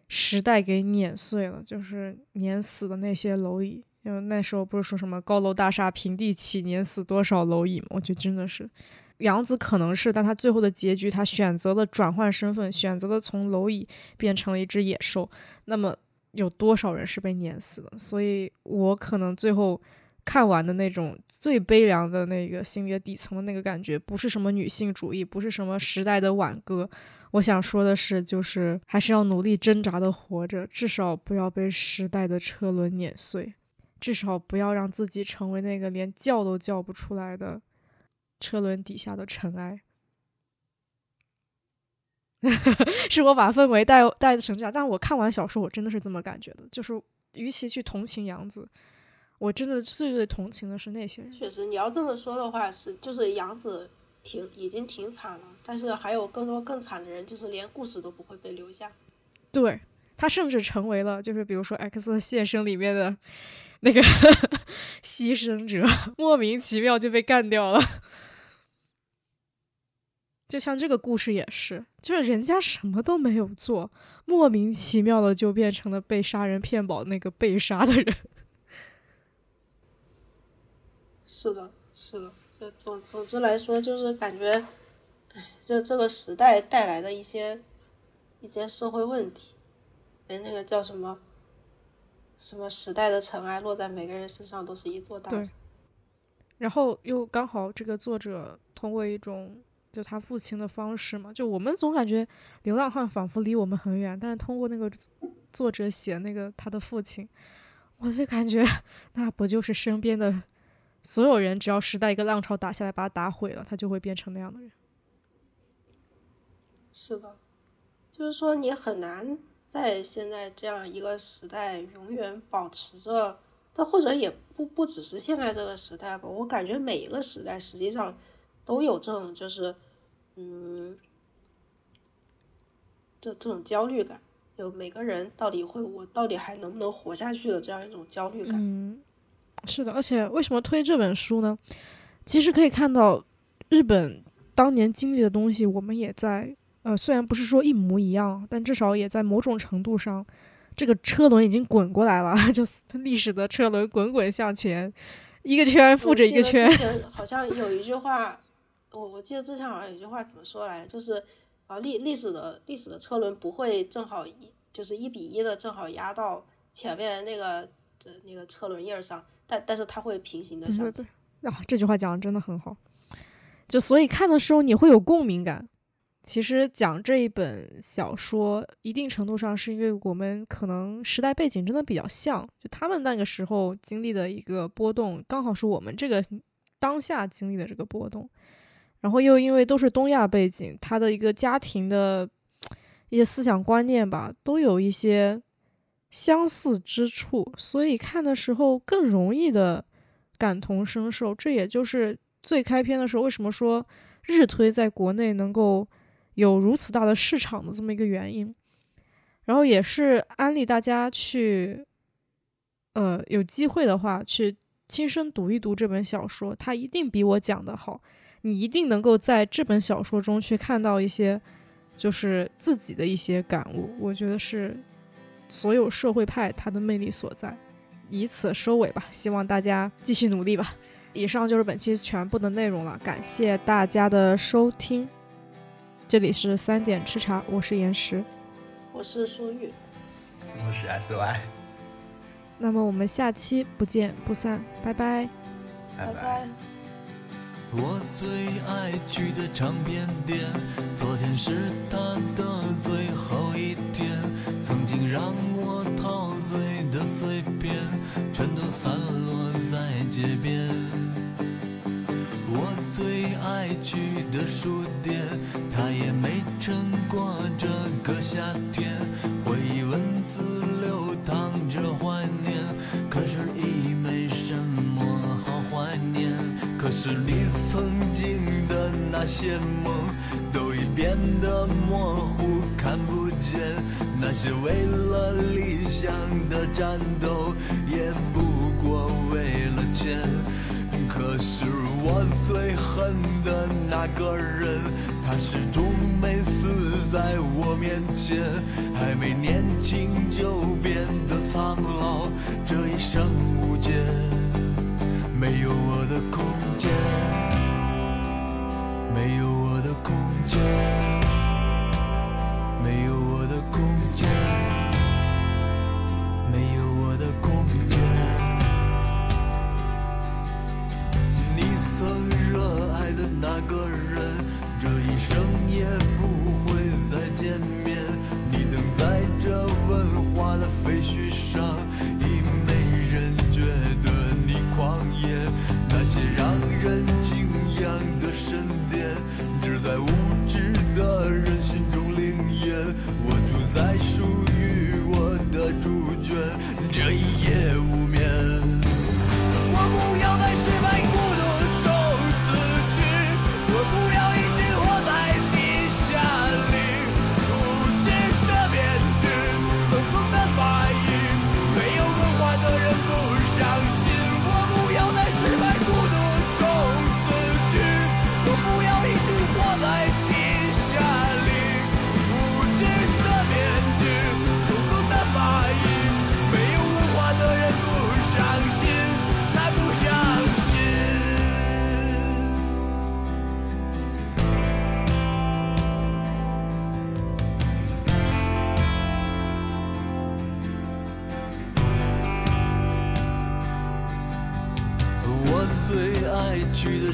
时代给碾碎了，就是碾死的那些蝼蚁。因为那时候不是说什么高楼大厦平地起，碾死多少蝼蚁吗？我觉得真的是杨子可能是，但他最后的结局，他选择了转换身份，选择了从蝼蚁变成了一只野兽。那么有多少人是被碾死的？所以我可能最后看完的那种最悲凉的那个心理的底层的那个感觉，不是什么女性主义，不是什么时代的挽歌。我想说的是，就是还是要努力挣扎的活着，至少不要被时代的车轮碾碎，至少不要让自己成为那个连叫都叫不出来的车轮底下的尘埃。是我把氛围带带成这样，但我看完小说，我真的是这么感觉的，就是与其去同情杨子，我真的最最同情的是那些人。确实，你要这么说的话，是就是杨子。挺已经挺惨了，但是还有更多更惨的人，就是连故事都不会被留下。对他甚至成为了，就是比如说《X 现身》里面的那个牺牲者，莫名其妙就被干掉了。就像这个故事也是，就是人家什么都没有做，莫名其妙的就变成了被杀人骗保那个被杀的人。是的，是的。总总之来说，就是感觉，哎，这这个时代带来的一些一些社会问题，哎，那个叫什么什么时代的尘埃落在每个人身上都是一座大山。然后又刚好这个作者通过一种就他父亲的方式嘛，就我们总感觉流浪汉仿佛离我们很远，但是通过那个作者写那个他的父亲，我就感觉那不就是身边的。所有人只要时代一个浪潮打下来，把他打毁了，他就会变成那样的人。是的，就是说你很难在现在这样一个时代永远保持着，但或者也不不只是现在这个时代吧。我感觉每一个时代实际上都有这种就是，嗯，这这种焦虑感，有每个人到底会我到底还能不能活下去的这样一种焦虑感。是的，而且为什么推这本书呢？其实可以看到，日本当年经历的东西，我们也在呃，虽然不是说一模一样，但至少也在某种程度上，这个车轮已经滚过来了，就是历史的车轮滚滚向前，一个圈覆着一个圈。好像有一句话，我我记得之前好像有一句话怎么说来，就是啊，历历史的历史的车轮不会正好一就是一比一的正好压到前面那个这那个车轮叶上。但但是它会平行的向前啊！这句话讲的真的很好，就所以看的时候你会有共鸣感。其实讲这一本小说，一定程度上是因为我们可能时代背景真的比较像，就他们那个时候经历的一个波动，刚好是我们这个当下经历的这个波动。然后又因为都是东亚背景，他的一个家庭的一些思想观念吧，都有一些。相似之处，所以看的时候更容易的感同身受。这也就是最开篇的时候为什么说日推在国内能够有如此大的市场的这么一个原因。然后也是安利大家去，呃，有机会的话去亲身读一读这本小说，它一定比我讲的好。你一定能够在这本小说中去看到一些，就是自己的一些感悟。我觉得是。所有社会派它的魅力所在，以此收尾吧。希望大家继续努力吧。以上就是本期全部的内容了，感谢大家的收听。这里是三点吃茶，我是岩石，我是舒玉，我是 SY。那么我们下期不见不散，拜拜，拜拜。我最爱去的唱片店，昨天是他的最后一天。曾经让我陶醉的碎片，全都散落在街边。最爱去的书店，它也没撑过这个夏天。回忆文字流淌着怀念，可是已没什么好怀念。可是你曾经的那些梦，都已变得模糊，看不见。那些为了理想的战斗，也不过为了钱。可是我最恨的那个人，他始终没死在我面前，还没年轻就变得苍老，这一生无解，没有我的空间，没有我的空间，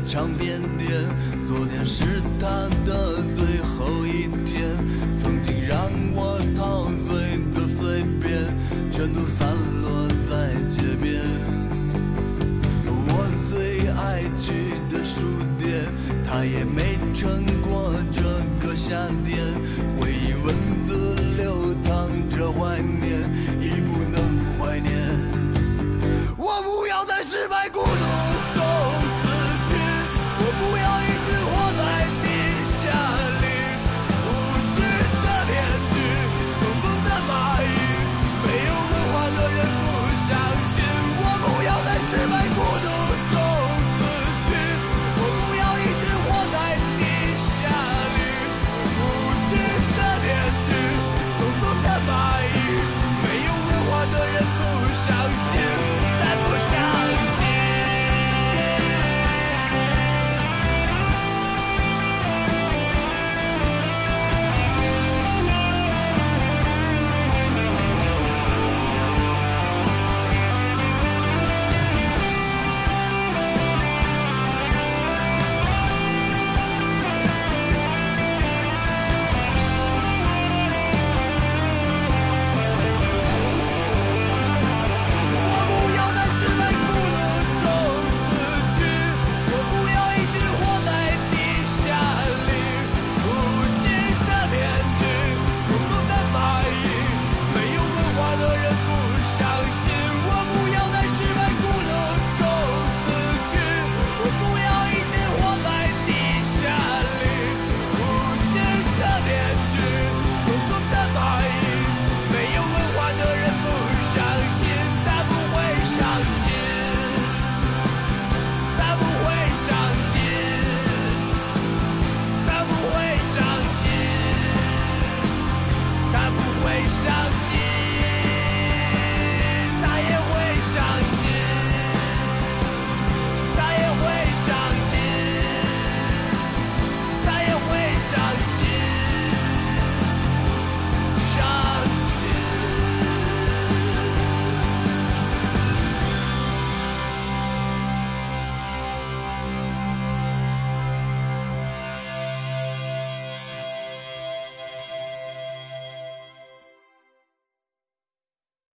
唱片店，昨天是他的最后一天。